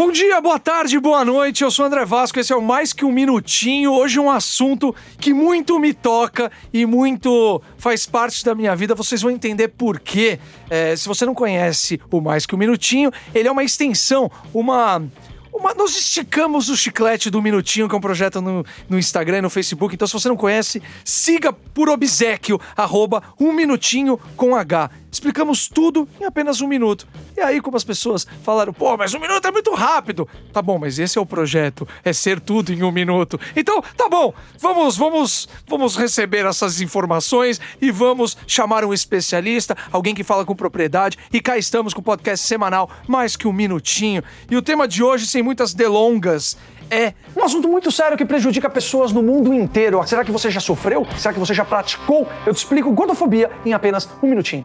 Bom dia, boa tarde, boa noite. Eu sou André Vasco. Esse é o Mais Que Um Minutinho. Hoje um assunto que muito me toca e muito faz parte da minha vida. Vocês vão entender por quê. É, se você não conhece o Mais Que Um Minutinho, ele é uma extensão, uma uma, nós esticamos o chiclete do Minutinho, que é um projeto no, no Instagram e no Facebook. Então, se você não conhece, siga por obsequio, arroba um minutinho com H. Explicamos tudo em apenas um minuto. E aí, como as pessoas falaram, pô, mas um minuto é muito rápido. Tá bom, mas esse é o projeto, é ser tudo em um minuto. Então, tá bom, vamos, vamos, vamos receber essas informações e vamos chamar um especialista, alguém que fala com propriedade. E cá estamos com o podcast semanal, mais que um minutinho. E o tema de hoje, sem muitas delongas, é um assunto muito sério que prejudica pessoas no mundo inteiro. Será que você já sofreu? Será que você já praticou? Eu te explico gordofobia em apenas um minutinho.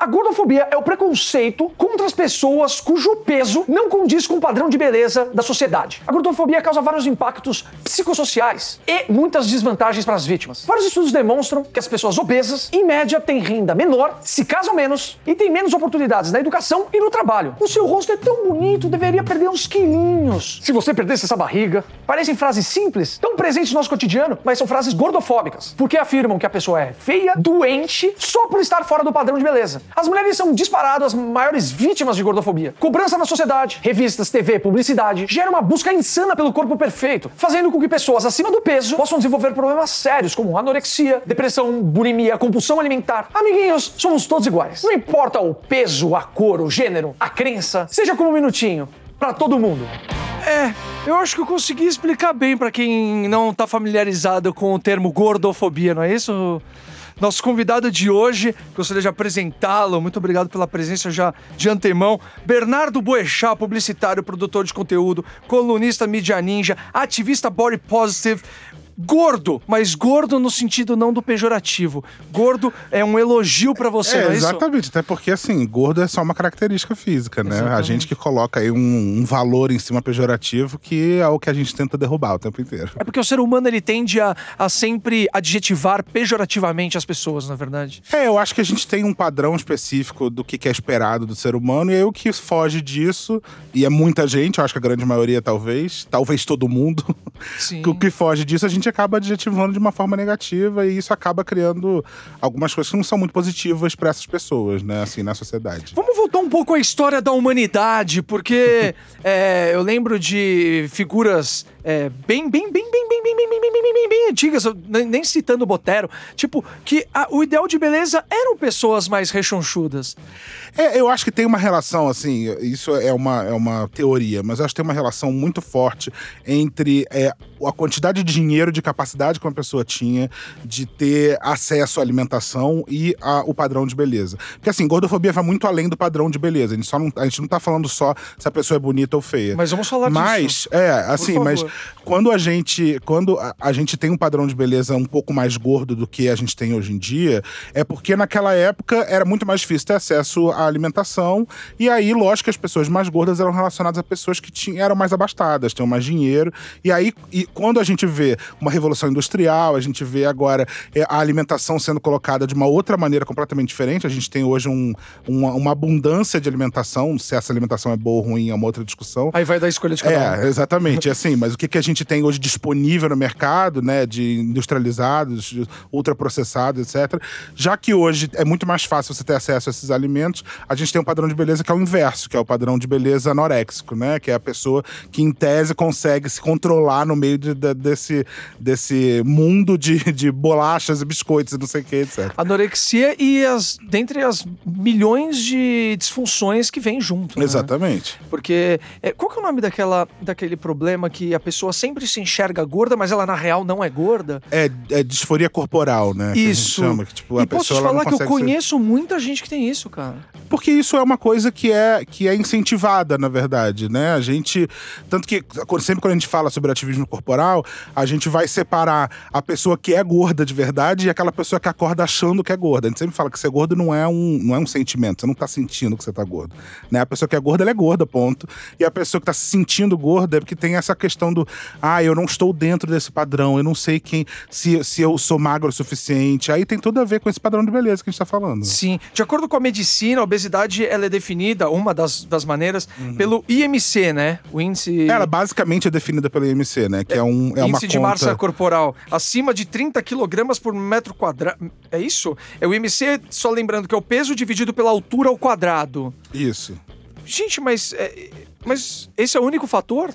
A gordofobia é o preconceito contra as pessoas cujo peso não condiz com o padrão de beleza da sociedade. A gordofobia causa vários impactos psicossociais e muitas desvantagens para as vítimas. Vários estudos demonstram que as pessoas obesas, em média, têm renda menor, se casam menos e têm menos oportunidades na educação e no trabalho. O seu rosto é tão bonito, deveria perder uns quilinhos. Se você perdesse essa barriga, parecem frases simples, tão presentes no nosso cotidiano, mas são frases gordofóbicas, porque afirmam que a pessoa é feia, doente, só por estar fora do padrão de beleza. As mulheres são disparado as maiores vítimas de gordofobia. Cobrança na sociedade, revistas, TV, publicidade, gera uma busca insana pelo corpo perfeito, fazendo com que pessoas acima do peso possam desenvolver problemas sérios como anorexia, depressão, bulimia, compulsão alimentar. Amiguinhos, somos todos iguais. Não importa o peso, a cor, o gênero, a crença, seja como um minutinho, para todo mundo. É, eu acho que eu consegui explicar bem para quem não tá familiarizado com o termo gordofobia, não é isso? Nosso convidado de hoje, gostaria de apresentá-lo. Muito obrigado pela presença já de antemão. Bernardo Boechat, publicitário, produtor de conteúdo, colunista Media Ninja, ativista body positive, gordo, mas gordo no sentido não do pejorativo. Gordo é um elogio para você, é, não é exatamente, isso? até porque assim, gordo é só uma característica física, né? Exatamente. A gente que coloca aí um, um, valor em cima pejorativo que é o que a gente tenta derrubar o tempo inteiro. É porque o ser humano ele tende a, a sempre adjetivar pejorativamente as pessoas, na verdade. É, eu acho que a gente tem um padrão específico do que é esperado do ser humano e aí o que foge disso, e é muita gente, eu acho que a grande maioria talvez, talvez todo mundo, que o que foge disso a gente acaba adjetivando de uma forma negativa e isso acaba criando algumas coisas que não são muito positivas para essas pessoas, né, assim, na sociedade. Vamos voltar um pouco à história da humanidade, porque é, eu lembro de figuras é, bem, bem, bem, bem, bem, bem, bem, bem, bem, bem, bem, bem antigas, nem citando Botero, tipo, que a, o ideal de beleza eram pessoas mais rechonchudas. É, eu acho que tem uma relação, assim, isso é uma, é uma teoria, mas eu acho que tem uma relação muito forte entre é, a quantidade de dinheiro, de capacidade que uma pessoa tinha de ter acesso à alimentação e a, o padrão de beleza. Porque, assim, gordofobia vai muito além do padrão de beleza. A gente, só não, a gente não tá falando só se a pessoa é bonita ou feia. Mas vamos falar mas, disso. Mas, é, assim, mas quando a gente quando a, a, gente tem um padrão de beleza um pouco mais gordo do que a gente tem hoje em dia, é porque naquela época era muito mais difícil ter acesso à alimentação e aí, lógico que as pessoas mais gordas eram relacionadas a pessoas que tinham, eram mais abastadas, tinham mais dinheiro. E aí, e quando a gente vê uma revolução industrial, a gente vê agora é, a alimentação sendo colocada de uma outra maneira completamente diferente. A gente tem hoje um, uma, uma, abundância de alimentação, se essa alimentação é boa ou ruim é uma outra discussão. Aí vai dar escolha de cada É, exatamente. assim, mas o que, que a gente tem hoje disponível no mercado, né, de industrializados, ultraprocessados, etc. Já que hoje é muito mais fácil você ter acesso a esses alimentos, a gente tem um padrão de beleza que é o inverso, que é o padrão de beleza anoréxico, né, que é a pessoa que em tese consegue se controlar no meio de, de, desse, desse mundo de, de bolachas e biscoitos e não sei o que, etc. Anorexia e as dentre as milhões de disfunções que vêm junto. Né? Exatamente. Porque é, qual que é o nome daquela, daquele problema que a pessoa sempre se enxerga gorda, mas ela na real não é gorda? É, é disforia corporal, né? Isso. Que chama, que, tipo, e posso te falar que eu conheço ser... muita gente que tem isso, cara. Porque isso é uma coisa que é, que é incentivada, na verdade, né? A gente. Tanto que sempre quando a gente fala sobre ativismo corporal, a gente vai separar a pessoa que é gorda de verdade e aquela pessoa que acorda achando que é gorda. A gente sempre fala que ser gordo não é um, não é um sentimento, você não tá sentindo que você tá gordo. Né? A pessoa que é gorda, ela é gorda, ponto. E a pessoa que tá se sentindo gorda é porque tem essa questão do ah, eu não estou dentro desse padrão, eu não sei quem se, se eu sou magro o suficiente. Aí tem tudo a ver com esse padrão de beleza que a gente tá falando. Sim. De acordo com a medicina, a obesidade ela é definida, uma das, das maneiras, pelo IMC, né? O índice. Ela basicamente é definida pelo IMC, né? Que é, um, é uma índice de conta... massa corporal acima de 30 quilogramas por metro quadrado. É isso? É o IMC, só lembrando que é o peso dividido pela altura ao quadrado. Isso. Gente, mas, é, mas esse é o único fator?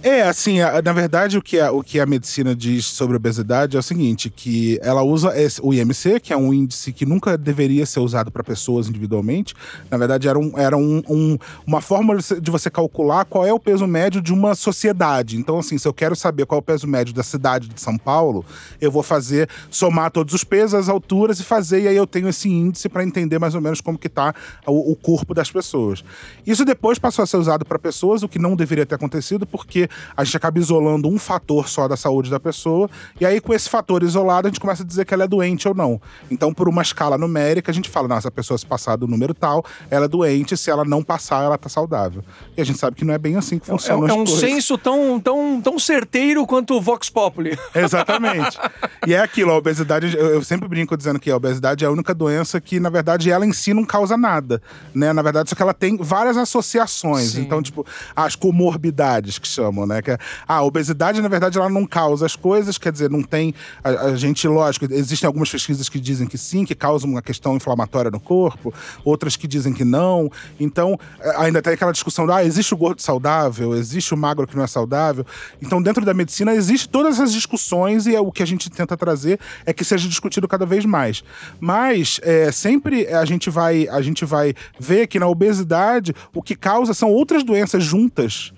É, assim, a- na verdade, o que, a, o que a medicina diz sobre obesidade é o seguinte: que ela usa esse- o IMC, que é um índice que nunca deveria ser usado para pessoas individualmente. Na verdade, era, um, era um, um- uma forma de você- calcular qual é o peso médio de uma sociedade. Então, assim, se eu quero saber qual é o peso médio da cidade de São Paulo, eu vou fazer, somar todos os pesos, as alturas e fazer, e aí eu tenho esse índice para entender mais ou menos como que tá o, o corpo das pessoas. Isso depois passou a ser usado para pessoas, o que não deveria ter acontecido, porque a gente acaba isolando um fator só da saúde da pessoa, e aí com esse fator isolado a gente começa a dizer que ela é doente ou não. Então, por uma escala numérica, a gente fala, nossa, a pessoa se passar do número tal, ela é doente, se ela não passar, ela tá saudável. E a gente sabe que não é bem assim que É, funciona é as um coisas. senso tão, tão, tão certeiro quanto o Vox Populi. Exatamente. e é aquilo, a obesidade, eu, eu sempre brinco dizendo que a obesidade é a única doença que, na verdade, ela em si não causa nada, né? Na verdade, só que ela tem várias associações. Sim. Então, tipo, as comorbidades que chamam, né? Que é- a obesidade, na verdade, ela não causa as coisas, quer dizer, não tem. A, a gente, lógico, existem algumas pesquisas que dizem que sim, que causam uma questão inflamatória no corpo, outras que dizem que não. Então, eh, ainda tem aquela discussão ah, existe o gordo saudável, existe o magro que não é saudável. Então, dentro da medicina, existe todas essas discussões e é o que a gente tenta trazer é que seja discutido cada vez mais. Mas é, sempre a gente vai a gente vai ver que na obesidade o que causa são outras doenças juntas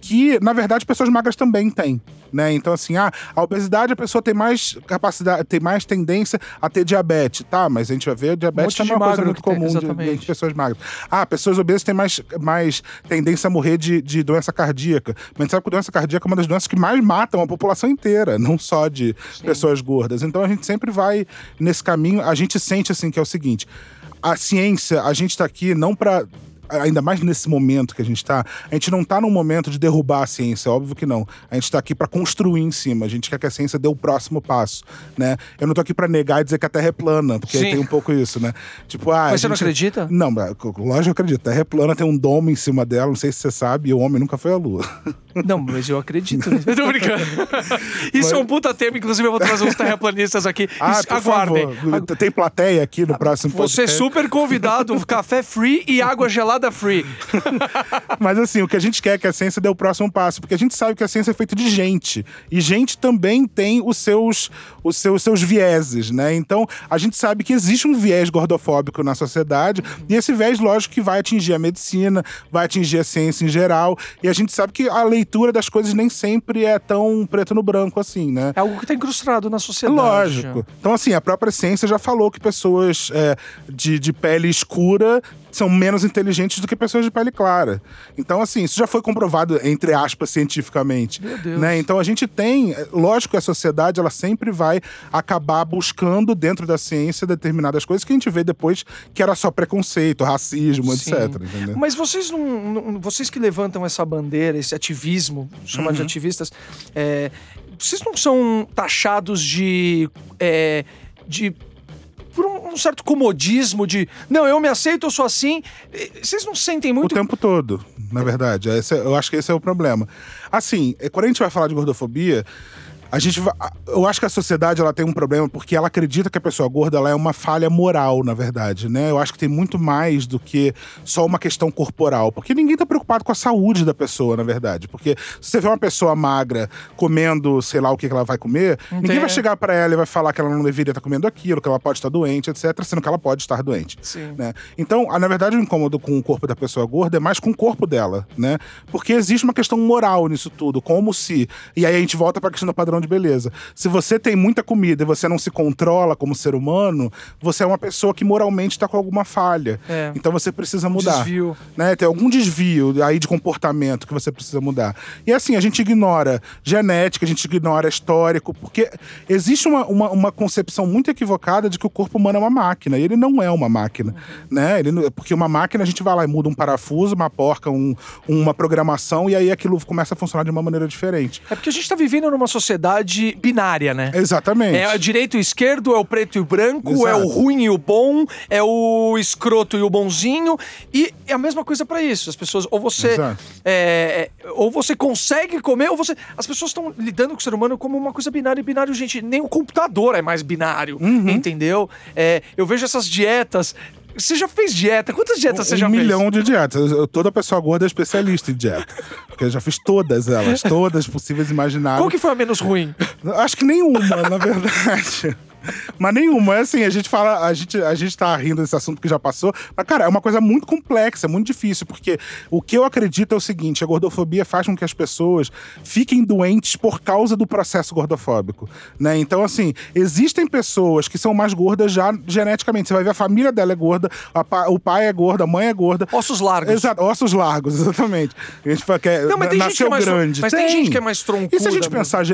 que, na verdade, pessoas magras também têm. Né? Então, assim, ah, a obesidade a pessoa tem mais capacidade, tem mais tendência a ter diabetes, tá? Mas a gente vai ver, diabetes Um é uma coisa muito que tem, comum de, de pessoas magras. Ah, pessoas obesas têm mais, mais tendência a morrer de, de doença cardíaca. Mas a gente sabe que doença cardíaca é uma das doenças que mais matam a população inteira, não só de pessoas gordas. Então a gente sempre vai nesse caminho. A gente sente assim que é o seguinte: a ciência, a gente tá aqui não para Ainda mais nesse momento que a gente tá, a gente não tá num momento de derrubar a ciência, óbvio que não. A gente tá aqui para construir em cima. A gente quer que a ciência dê o próximo passo, né? Eu não tô aqui para negar e dizer que a Terra é plana, porque tem um pouco isso, né? Tipo, ah, Mas você não gente- acredita? não, mas, lógico que eu acredito. A Terra é plana, tem um domo em cima dela, não sei se você sabe, e o homem nunca foi à Lua. Não, mas eu acredito. Eu tô brincando. Isso é um puta tema, inclusive eu vou trazer uns terraplanistas aqui. Ah, Isso- aguardem. favor. Tem plateia aqui no próximo Você é podcast. super convidado, café free e água gelada free. Mas assim, o que a gente quer é que a ciência dê o próximo passo, porque a gente sabe que a ciência é feita de gente. E gente também tem os seus, os seus, seus vieses, né? Então, a gente sabe que existe um viés gordofóbico na sociedade, e esse viés, lógico, que vai atingir a medicina, vai atingir a ciência em geral. E a gente sabe que a leitura das coisas nem sempre é tão preto no branco assim, né? É algo que tá incrustado na sociedade. lógico. Então, assim, a própria ciência já falou que pessoas é, de, de pele escura são menos inteligentes do que pessoas de pele clara. Então, assim, isso já foi comprovado, entre aspas, cientificamente. Meu Deus. Né? Então, a gente tem... é, Lógico que a sociedade, ela sempre vai acabar buscando dentro da ciência determinadas coisas que a gente vê depois que era só preconceito, racismo, Sim. etc. Entendeu? Mas vocês não, não- Vocês que levantam essa bandeira, esse ativismo, chamar Uhum. de ativistas, é, vocês não são taxados de. é, de por um, certo comodismo de não, eu me aceito, eu sou assim. Vocês não sentem muito. O tempo todo, na verdade. Esse é- eu acho que esse é o problema. Assim, é, quando a gente vai falar de gordofobia, a gente eu acho que a sociedade ela tem um problema porque ela acredita que a pessoa gorda ela é uma falha moral, na verdade, né? Eu acho que tem muito mais do que só uma questão corporal, porque ninguém tá preocupado com a saúde da pessoa, na verdade. Porque se você vê uma pessoa magra comendo, sei lá o que que ela vai comer, ninguém tem- vai chegar pra ela e vai falar que ela não deveria estar comendo aquilo, que ela pode estar doente, etc, sendo que ela pode estar doente Sim. né? Então, na verdade, o incômodo com o corpo da pessoa gorda é mais com o corpo dela, né? Porque existe uma questão moral nisso tudo, como se. E aí a gente volta pra questão do padrão de beleza. Se você tem muita comida e você não se controla como ser humano, você é uma pessoa que moralmente tá com alguma falha. É. Então você precisa mudar. Desvio. Né? Tem algum desvio aí de comportamento que você precisa mudar. E assim, a gente ignora genética, a gente ignora histórico, porque existe uma, uma, uma concepção muito equivocada de que o corpo humano é uma máquina. E ele não é uma máquina. Né? Ele, porque uma máquina a gente vai lá e muda um parafuso, uma porca, um- uma programação, e aí aquilo começa a funcionar de uma maneira diferente. É porque a gente tá vivendo numa sociedade sociedade binária, né? Exatamente. É o direito e esquerdo, é o preto e o branco, Exato. é o ruim e o bom, é o escroto e o bonzinho. E é a mesma coisa pra isso. As pessoas, ou você. É, é, ou você consegue comer, ou você. As pessoas estão lidando com o ser humano como uma coisa binária. E binário, gente, nem o computador é mais binário. Uhum. Entendeu? É, eu vejo essas dietas. Você já fez dieta? Quantas dietas você um já milhão de dietas. Eu- toda pessoa gorda é especialista em dieta. Porque eu já fiz todas elas, todas possíveis e fez? imagináveis. Qual que foi a menos ruim? Acho que nenhuma, na verdade. Mas nenhuma, é assim, a gente fala, a gente, a gente tá rindo desse assunto que já passou, mas, cara, é uma coisa muito complexa, muito difícil, porque o que eu acredito é o seguinte: a gordofobia faz com que as pessoas fiquem doentes por causa do processo gordofóbico, né? Então, assim, existem pessoas que são mais gordas já geneticamente. Você vai ver a família dela é gorda, pa- o pai é gordo, a mãe é gorda. Ossos largos. Exato, ossos largos, exatamente. A gente fala que é, Não, mas tem gente nasceu que é mais grande. mas tem gente que é mais troncuda, E se a gente né? pensar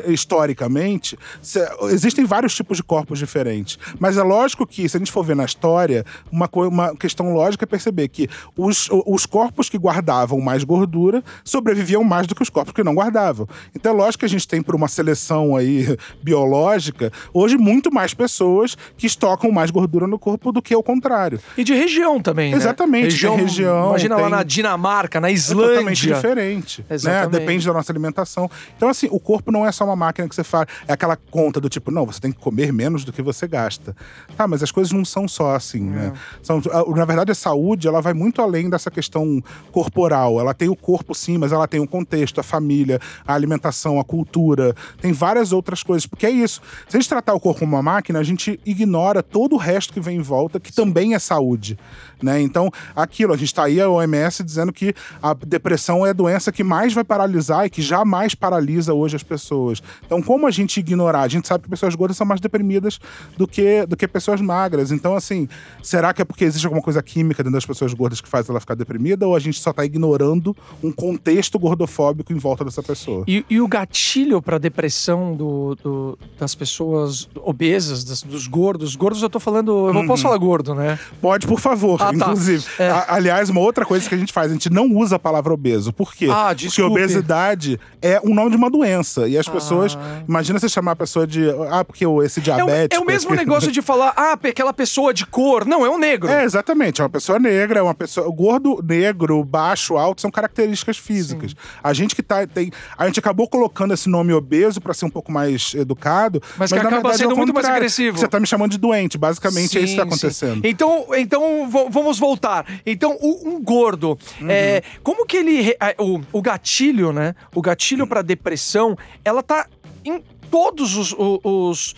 historicamente, se- existem vários tipos de corpos diferentes. Mas é lógico que, se a gente for ver na história, uma, uma questão lógica é perceber que os, os corpos que guardavam mais gordura sobreviviam mais do que os corpos que não guardavam. Então é lógico que a gente tem, por uma seleção aí biológica, hoje muito mais pessoas que estocam mais gordura no corpo do que o contrário. E de região também, né? Exatamente, tem região, Imagina lá tem- na Dinamarca, na É Islândia. totalmente diferente. Né? Exatamente. Depende da nossa alimentação. Então, assim, o corpo não é só uma máquina que você faz. É aquela conta do tipo, não, você tem que comer menos do que você gasta. Tá, mas as coisas não são só assim, né? São, a- na verdade, a saúde, ela vai muito além dessa questão corporal. Ela tem o corpo, sim, mas ela tem o contexto, a família, a alimentação, a cultura. Tem várias outras coisas. Porque é isso. Se a gente tratar o corpo como uma máquina, a gente ignora todo o resto que vem em volta, que também é saúde. Né? Então, aquilo, a gente está aí, a OMS, dizendo que a depressão é a doença que mais vai paralisar e que jamais paralisa hoje as pessoas. Então, como a gente ignorar? A gente sabe que pessoas gordas são mais deprimidas do que, do que pessoas magras. Então, assim, será que é porque existe alguma coisa química dentro das pessoas gordas que faz ela ficar deprimida? Ou a gente só está ignorando um contexto gordofóbico em volta dessa pessoa? E, e o gatilho para depressão do, do- das pessoas obesas, das- dos gordos. Gordos eu tô falando. Eu não posso falar gordo, né? Pode, por favor. Ah, tá. Inclusive, É. a- aliás, uma outra coisa que a gente faz, a gente não usa a palavra obeso. Por quê? Ah, Porque obesidade é um nome de uma doença. E as pessoas. Ah. Imagina você chamar a pessoa de. Ah, porque o- esse É o, é o mesmo esse- negócio de falar, ah, aquela pessoa de cor. Não, é um negro. É, exatamente. É uma pessoa negra, é uma pessoa. Gordo, negro, baixo, alto são características físicas. A gente que tá. Tem, a gente acabou colocando esse nome obeso pra ser um pouco mais educado. Mas que na acaba verdade, é o sendo muito mais agressivo. Você tá me chamando de doente. Basicamente é isso que tá Sim, sim. acontecendo. Então, então vamos voltar. Então, o- um gordo, Uhum. é, como que ele. O, o gatilho, né? O gatilho pra depressão, ela tá em todos os. os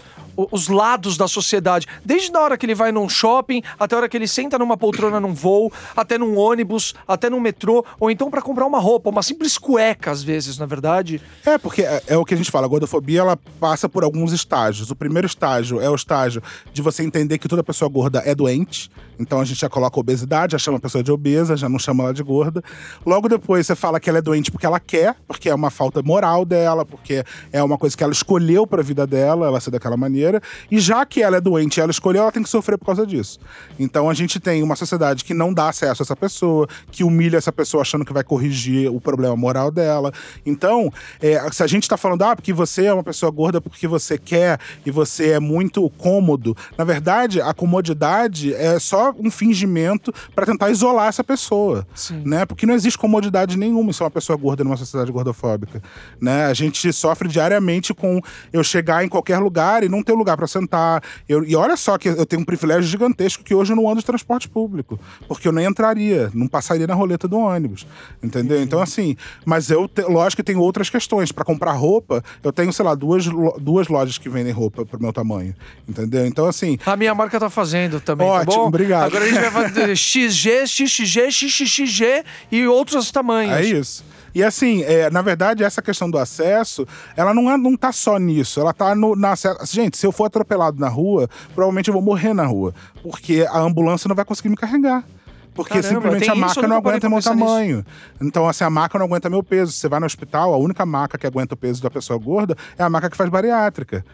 os lados da sociedade, desde a hora que ele vai num shopping, até a hora que ele senta numa poltrona num voo, até num ônibus, até num metrô, ou então pra comprar uma roupa, uma simples cueca às vezes, na verdade. É, porque é, é o que a gente fala, a gordofobia ela passa por alguns estágios. O primeiro estágio é o estágio de você entender que toda pessoa gorda é doente. Então a gente já coloca obesidade, já chama a pessoa de obesa, já não chama ela de gorda. Logo depois você fala que ela é doente porque ela quer, porque é uma falta moral dela, porque é uma coisa que ela escolheu pra vida dela, ela ser daquela maneira. E já que ela é doente ela escolheu, ela tem que sofrer por causa disso. Então a gente tem uma sociedade que não dá acesso a essa pessoa, que humilha essa pessoa achando que vai corrigir o problema moral dela. Então, é, se a gente tá falando, ah, porque você é uma pessoa gorda porque você quer e você é muito cômodo, na verdade, a comodidade é só um fingimento para tentar isolar essa pessoa. Sim. Né? Porque não existe comodidade nenhuma em ser uma pessoa gorda numa sociedade gordofóbica. Né? A gente sofre diariamente com eu chegar em qualquer lugar e não ter lugar para sentar. Eu- e olha só que eu tenho um privilégio gigantesco que hoje eu não ando de transporte público. Porque eu nem entraria, não passaria na roleta do ônibus. Entendeu? Então, assim, mas eu, te- lógico que tem outras questões. Para comprar roupa, eu tenho, sei lá, duas, duas lojas que vendem roupa pro meu tamanho. Entendeu? Então, assim, A minha marca tá fazendo também, tá Ótimo, bom? obrigado. Agora a gente vai fazer XG, XXG, XXG e outros tamanhos. É isso. E assim, é, na verdade, essa questão do acesso, ela não, é, não tá só nisso. Ela tá no, na acesso. Gente, se eu for atropelado na rua, provavelmente eu vou morrer na rua. Porque a ambulância não vai conseguir me carregar. Porque Caramba, simplesmente a maca não aguenta meu pensar nisso. tamanho. Então, assim, a maca não aguenta meu peso. Você vai no hospital, a única maca que aguenta o peso da pessoa gorda é a maca que faz bariátrica.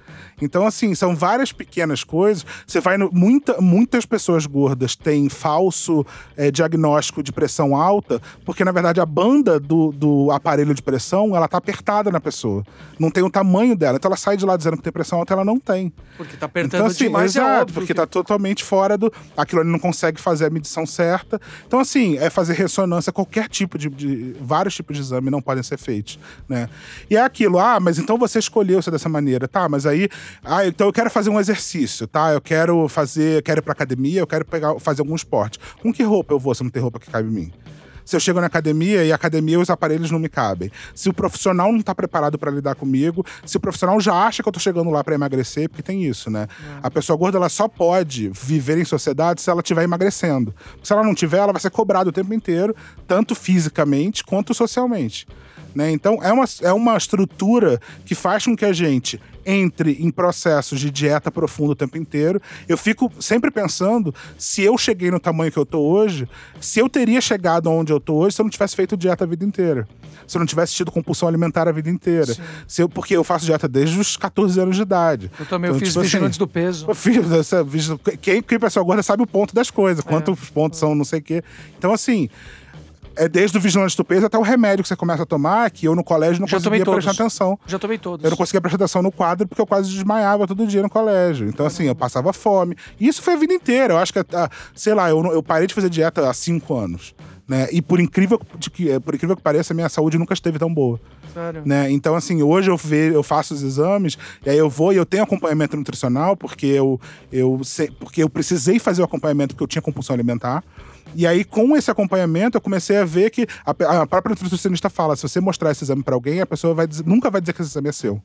Então, assim, são várias pequenas coisas. Você vai no. Muita, muitas pessoas gordas têm falso eh, diagnóstico de pressão alta, porque, na verdade, a banda do, do aparelho de pressão ela tá apertada na pessoa. Não tem o tamanho dela. Então ela sai de lá dizendo que tem pressão alta, ela não tem. Porque tá apertando Então, assim, demais, é exato, óbvio. porque que- tá totalmente fora do. Aquilo ali não consegue fazer a medição certa. Então, assim, é fazer ressonância, qualquer tipo de. de- vários tipos de exame não podem ser feitos, né? E é aquilo, ah, mas então você escolheu ser dessa maneira, tá? Mas aí, ah, então eu quero fazer um exercício, tá? Eu quero fazer, quero ir pra academia, eu quero pegar, fazer algum esporte. Com que roupa eu vou se não tem roupa que cabe em mim? Se eu chego na academia e a academia os aparelhos não me cabem. Se o profissional não tá preparado para lidar comigo, se o profissional já acha que eu tô chegando lá para emagrecer, porque tem isso, né? A pessoa gorda ela só pode viver em sociedade se ela estiver emagrecendo. Se ela não tiver, ela vai ser cobrada o tempo inteiro, tanto fisicamente quanto socialmente. Né? Então, é uma, é uma estrutura que faz com que a gente entre em processos de dieta profunda o tempo inteiro. Eu fico sempre pensando se eu cheguei no tamanho que eu tô hoje, se eu teria chegado onde eu tô hoje se eu não tivesse feito dieta a vida inteira. Se eu não tivesse tido compulsão alimentar a vida inteira. Se eu, porque eu faço dieta desde os 14 anos de idade. Eu também eu Então, fiz tipo assim, vigilantes do peso. eu fiz quem, quem pessoa gorda sabe o ponto das coisas, quantos pontos são, não sei o quê. Então, assim, é desde o vigilante do peso até o remédio que você começa a tomar, que eu no colégio não Já conseguia prestar atenção. Já tomei todos. Eu não conseguia prestar atenção no quadro porque eu quase desmaiava todo dia no colégio. Então, assim, eu passava fome. E isso foi a vida inteira. Eu acho que, ah, sei lá, eu, eu parei de fazer dieta há cinco anos. Né? E por incrível, de que, por incrível que pareça, a minha saúde nunca esteve tão boa. Sério. Né? Então, assim, hoje eu, ve, eu faço os exames, e aí eu vou e eu tenho acompanhamento nutricional, porque eu, eu, sei, porque eu precisei fazer o acompanhamento porque eu tinha compulsão alimentar. E aí, com esse acompanhamento, eu comecei a ver que a, a própria nutricionista fala: se você mostrar esse exame pra alguém, a pessoa vai dizer- nunca vai dizer que esse exame é seu.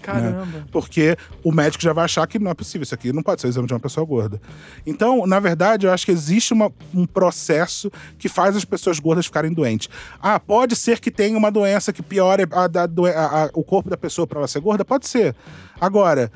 Caramba. Porque o médico já vai achar que não é possível, isso aqui não pode ser o exame de uma pessoa gorda. Então, na verdade, eu acho que existe uma- um processo que faz as pessoas gordas ficarem doentes. Ah, pode ser que tenha uma doença que piore a- a- a- o corpo da pessoa para ela ser gorda? Pode ser. Agora.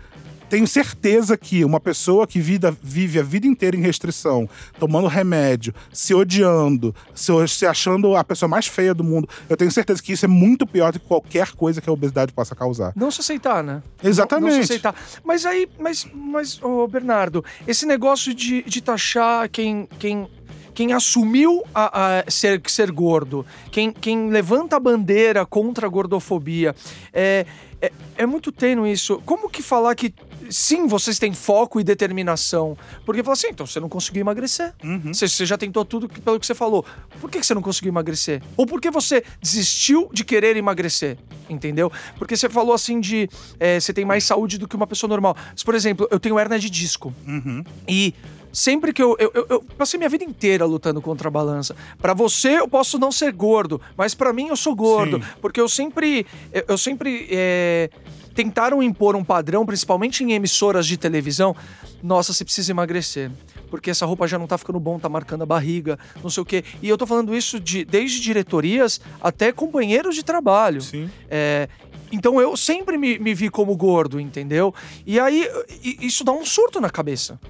Tenho certeza que uma pessoa que vida- vive a vida inteira em restrição, tomando remédio, se odiando, se, se achando a pessoa mais feia do mundo, eu tenho certeza que isso é muito pior do que qualquer coisa que a obesidade possa causar. Não se aceitar, né? Exatamente. Não, não se aceitar. Mas aí, mas, mas ô Bernardo, esse negócio de, de taxar quem, quem, quem assumiu a, a ser, ser gordo, quem, quem levanta a bandeira contra a gordofobia, é, é, é muito tênue isso. Como que falar que sim, vocês têm foco e determinação? Porque fala assim, então você não conseguiu emagrecer. Uhum. Você, você já tentou tudo que- pelo que você falou. Por que que você não conseguiu emagrecer? Ou por que você desistiu de querer emagrecer? Entendeu? Porque você falou assim de é, você tem mais saúde do que uma pessoa normal. Mas, por exemplo, eu tenho hernia de disco. Uhum. E sempre que eu, eu, eu, eu passei minha vida inteira lutando contra a balança. Pra você eu posso não ser gordo, mas pra mim eu sou gordo, Sim. porque eu sempre eu, eu sempre é, tentaram impor um padrão, principalmente em emissoras de televisão. Nossa, você precisa emagrecer. Porque essa roupa já não tá ficando bom, tá marcando a barriga, não sei o quê. E eu tô falando isso de, desde diretorias até companheiros de trabalho. Sim. É, então eu sempre me, me vi como gordo, entendeu? E aí isso dá um surto na cabeça.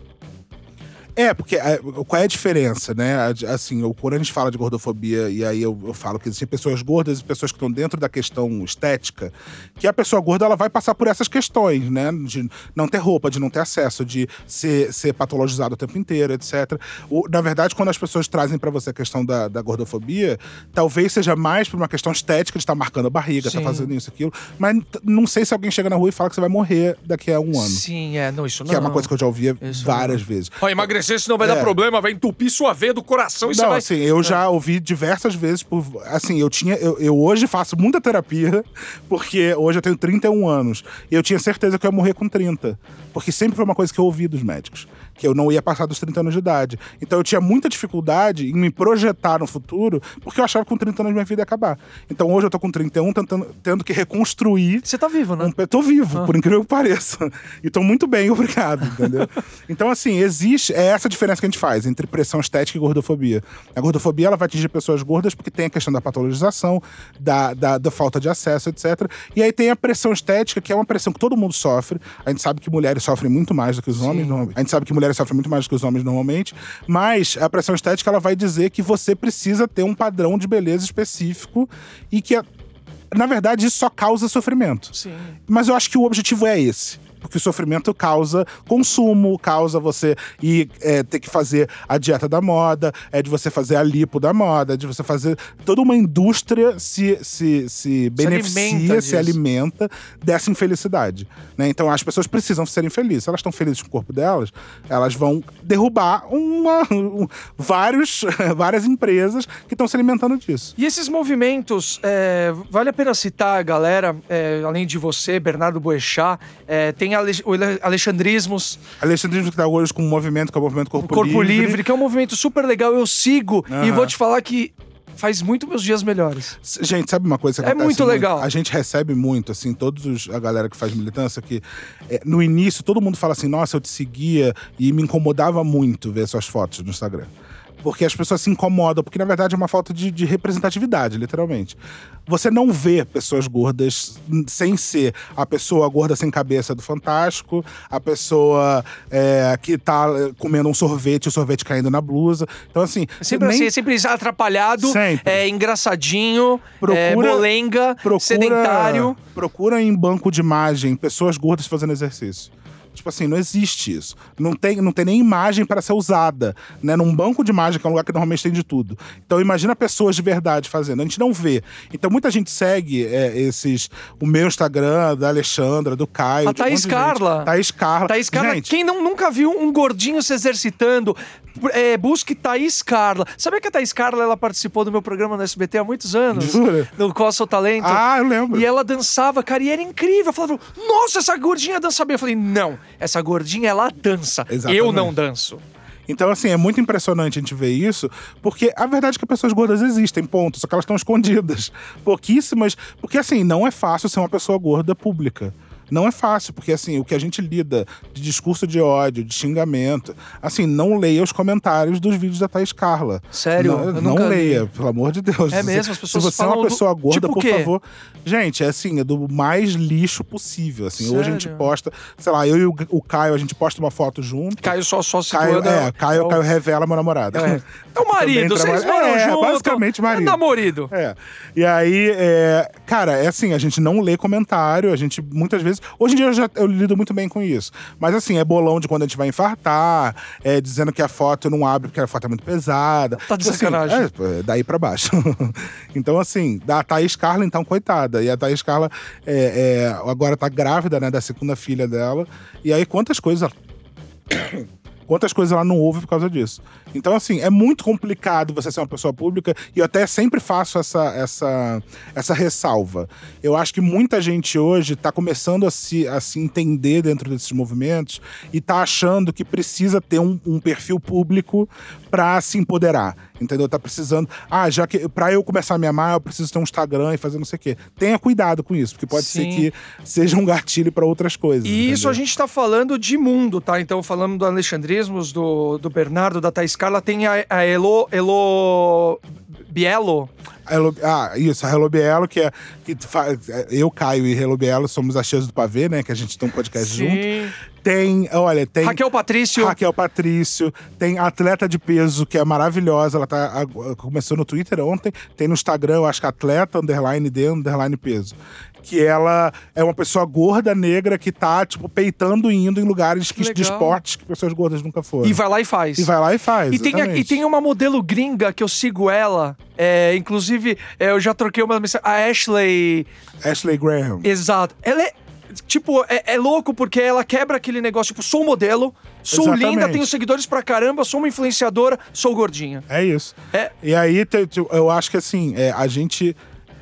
É, porque é, qual é a diferença, né? Assim, o- quando a gente fala de gordofobia, e aí eu, eu falo que existem pessoas gordas e pessoas que estão dentro da questão estética, que a pessoa gorda ela vai passar por essas questões, né? De não ter roupa, de não ter acesso, de ser, ser patologizado o tempo inteiro, etc. O- na verdade, quando as pessoas trazem pra você a questão da, da gordofobia, talvez seja mais por uma questão estética de estar marcando a barriga, Sim. tá fazendo isso, aquilo. Mas não sei se alguém chega na rua e fala que você vai morrer daqui a um ano. Sim, é, não, isso não. Que é uma coisa que eu já ouvia Isso várias vezes. Ó, emagrecer senão vai É. dar problema, vai entupir sua veia do coração e Não, vai... assim, eu já ouvi diversas vezes por. Assim, eu tinha. Eu, eu hoje faço muita terapia, porque hoje eu tenho 31 anos. E eu tinha certeza que eu ia morrer com 30. Porque sempre foi uma coisa que eu ouvi dos médicos. Que eu não ia passar dos 30 anos de idade. Então eu tinha muita dificuldade em me projetar no futuro, porque eu achava que com 30 anos minha vida ia acabar. Então hoje eu tô com 31, tentando, tendo que reconstruir Você tá vivo, né? um, eu tô vivo, por incrível que pareça. E tô muito bem, obrigado, entendeu? então, assim, existe. É essa a diferença que a gente faz entre pressão estética e gordofobia. A gordofobia ela vai atingir pessoas gordas porque tem a questão da patologização, da, da, da falta de acesso, etc. E aí tem a pressão estética, que é uma pressão que todo mundo sofre. A gente sabe que mulheres sofrem muito mais do que os homens. normalmente. A gente sabe que mulheres mulheres sofrem muito mais do que os homens normalmente, mas a pressão estética ela vai dizer que você precisa ter um padrão de beleza específico e que, na verdade, isso só causa sofrimento. Sim. Mas eu acho que o objetivo é esse. Porque o sofrimento causa consumo, causa você ir é, ter que fazer a dieta da moda, é de você fazer a lipo da moda, é de você fazer. Toda uma indústria se, se, se beneficia, alimenta se alimenta dessa infelicidade. Né? Então as pessoas precisam serem felizes. Se elas estão felizes com o corpo delas, elas vão derrubar uma, um- vários, várias empresas que estão se alimentando disso. E esses movimentos, é, vale a pena citar, galera, é, além de você, Bernardo Boechat, é, tem ale- o ale- Alexandrismos, Alexandre que está hoje com um movimento, que é o movimento Corpo, o Corpo Livre. que é um movimento super legal, eu sigo e Aham. vou te falar que faz muito meus dias melhores. Gente, sabe uma coisa que É acontece muito legal. A gente recebe muito, assim, todos os, a galera que faz militância, que é, no início todo mundo fala assim, nossa, eu te seguia e me incomodava muito ver suas fotos no Instagram. Porque as pessoas se incomodam, porque na verdade é uma falta de, de representatividade, literalmente. Você não vê pessoas gordas sem ser a pessoa gorda sem cabeça do Fantástico, a pessoa é, que tá é, comendo um sorvete, o sorvete caindo na blusa. Então, assim. É Sempre nem- assim, sempre atrapalhado, Sempre. é engraçadinho, Procura- é, molenga, procura, sedentário. Procura em banco de imagem pessoas gordas fazendo exercício. Tipo assim, não existe isso. Não tem, não tem nem imagem para ser usada, né? Num banco de imagem, que é um lugar que normalmente tem de tudo. Então imagina pessoas de verdade fazendo. A gente não vê. Então muita gente segue é, esses. O meu Instagram, da Alexandra, do Caio. A um Thaís gente. Carla. Thaís Carla. Thaís Carla, Gente, quem não, nunca viu um gordinho se exercitando, é, busque Thaís Carla. Sabia que a Thaís Carla ela participou do meu programa no SBT há muitos anos? Jura? No Qual é o Seu Talento. Ah, eu lembro. E ela dançava, cara, e era incrível. Eu falava, nossa, essa gordinha dança bem. Eu falei, não, essa gordinha, ela dança. Exatamente. Eu não danço. Então, assim, é muito impressionante a gente ver isso, porque a verdade é que pessoas gordas existem, ponto. Só que elas estão escondidas. Pouquíssimas. Porque, assim, não é fácil ser uma pessoa gorda pública. Não é fácil, porque assim, o que a gente lida de discurso de ódio, de xingamento, assim, não leia os comentários dos vídeos da Thaís Carla. Sério? Não, não leia, pelo amor de Deus. É mesmo? As pessoas Se você é uma do- pessoa gorda, tipo por quê? favor. Gente, é assim, é do mais lixo possível. Assim, hoje a gente Sério? posta, sei lá, eu e o, o Caio, a gente posta uma foto junto. Caio só, só se Caio, é, Caio, o- Caio revela meu namorado. É, é o marido, Também vocês moram é, junto. basicamente marido. É namorido. É. E aí, é, cara, é assim, a gente não lê comentário, a gente muitas vezes. Hoje em dia eu, já, eu lido muito bem com isso. Mas assim, é bolão de quando a gente vai infartar, é dizendo que a foto não abre porque a foto é muito pesada. Tá de Tipo assim, sacanagem. é, é daí pra baixo. então, assim, da Thaís Carla, então, coitada. E a Thaís Carla é, é, agora tá grávida, né, da segunda filha dela. E aí, quantas coisas. Quantas coisas ela não ouve por causa disso. Então, assim, é muito complicado você ser uma pessoa pública e eu até sempre faço essa, essa, essa ressalva. Eu acho que muita gente hoje tá começando a se, a se entender dentro desses movimentos e tá achando que precisa ter um, um perfil público pra se empoderar. Entendeu? Tá precisando. Ah, já que pra eu começar a me amar, eu preciso ter um Instagram e fazer não sei o quê. Tenha cuidado com isso, porque pode ser Sim. que seja um gatilho pra outras coisas. E isso entendeu? a gente tá falando de mundo, tá? Então, falando do Alexandrismos, do, do Bernardo, da Thaís Carla, tem a, a Elo, Elo Bielo. Ah, isso, a Hello Bielo, que é. Que fa- eu, Caio e Hello Bielo somos as tias do pavê, né? Que a gente tem um podcast junto. Tem, olha, tem. Raquel Patrício. Raquel Patrício, tem atleta de peso que é maravilhosa, ela tá começou no Twitter ontem, tem no Instagram, eu acho que atleta underline D underline peso. Que ela é uma pessoa gorda negra que tá tipo peitando e indo em lugares que, de esportes que pessoas gordas nunca foram. E vai lá e faz. E vai lá e faz. E tem, a- e tem uma modelo gringa que eu sigo ela. É, inclusive, é, eu já troquei uma mensagem. A Ashley. Ashley Graham. Exato. Ela é. Tipo, é, é louco porque ela quebra aquele negócio, tipo, sou modelo, sou Exatamente. linda, tenho seguidores pra caramba, sou uma influenciadora, sou gordinha. É isso. É. E aí, eu acho que assim, é, a gente.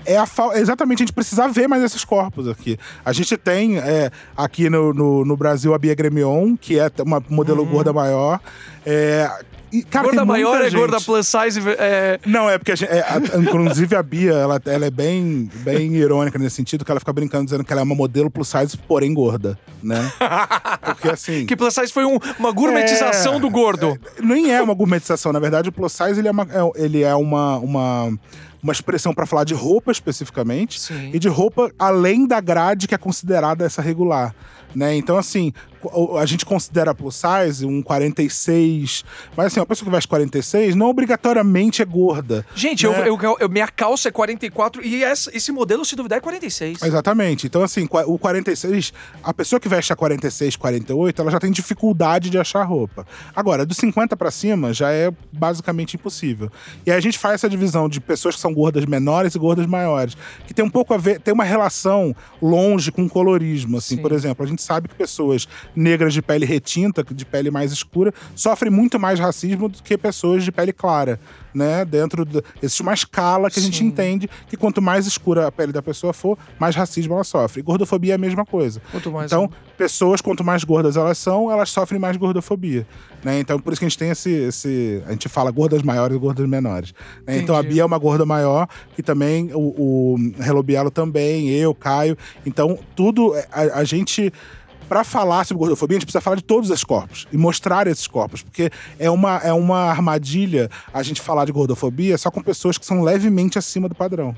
É a fal- exatamente, a gente precisa ver mais esses corpos aqui. A gente tem é, aqui no, no, no Brasil a Bia Gremion, que é uma modelo gorda maior. É, e, cara, gorda maior é gente. gorda plus size. É, Não, é porque a gente, é, a- inclusive a Bia, ela, ela é bem, bem irônica nesse sentido, que ela fica brincando dizendo que ela é uma modelo plus size, porém gorda. né? Porque assim. Que plus size foi um- uma gourmetização É, do gordo. Nem é uma gourmetização, na verdade, o plus size ele é uma, é- ele é uma, uma, uma expressão para falar de roupa especificamente Sim. e de roupa além da grade que é considerada essa regular. Né? Então, assim, a gente considera plus size um 46. Mas, assim, uma pessoa que veste 46 não obrigatoriamente é gorda. Gente, né? eu, eu- eu- minha calça é 44 e essa- esse modelo, se duvidar, é 46. Exatamente. Então, assim, o 46, a pessoa que veste a 46, 48, ela já tem dificuldade de achar roupa. Agora, do 50 pra cima já é basicamente impossível. E aí a gente faz essa divisão de pessoas que são gordas menores e gordas maiores, que tem um pouco a ver, tem uma relação longe com o colorismo, assim. Sim. Por exemplo, a gente sabe que pessoas negras de pele retinta, de pele mais escura, sofrem muito mais racismo do que pessoas de pele clara, né? Dentro do, existe uma escala que a gente Sim. entende que quanto mais escura a pele da pessoa for, mais racismo ela sofre. E gordofobia é a mesma coisa. Quanto mais então, pessoas, quanto mais gordas elas são, elas sofrem mais gordofobia. Né? Então, por isso que a gente tem esse. esse a gente fala gordas maiores e gordas menores. né? Então, a. Bia é uma gorda maior, que também, o, o Hello Bielo também, eu, Caio. Então, tudo. A, a gente. Pra falar sobre gordofobia, a gente precisa falar de todos os corpos e mostrar esses corpos, porque é uma, é uma armadilha a gente falar de gordofobia só com pessoas que são levemente acima do padrão.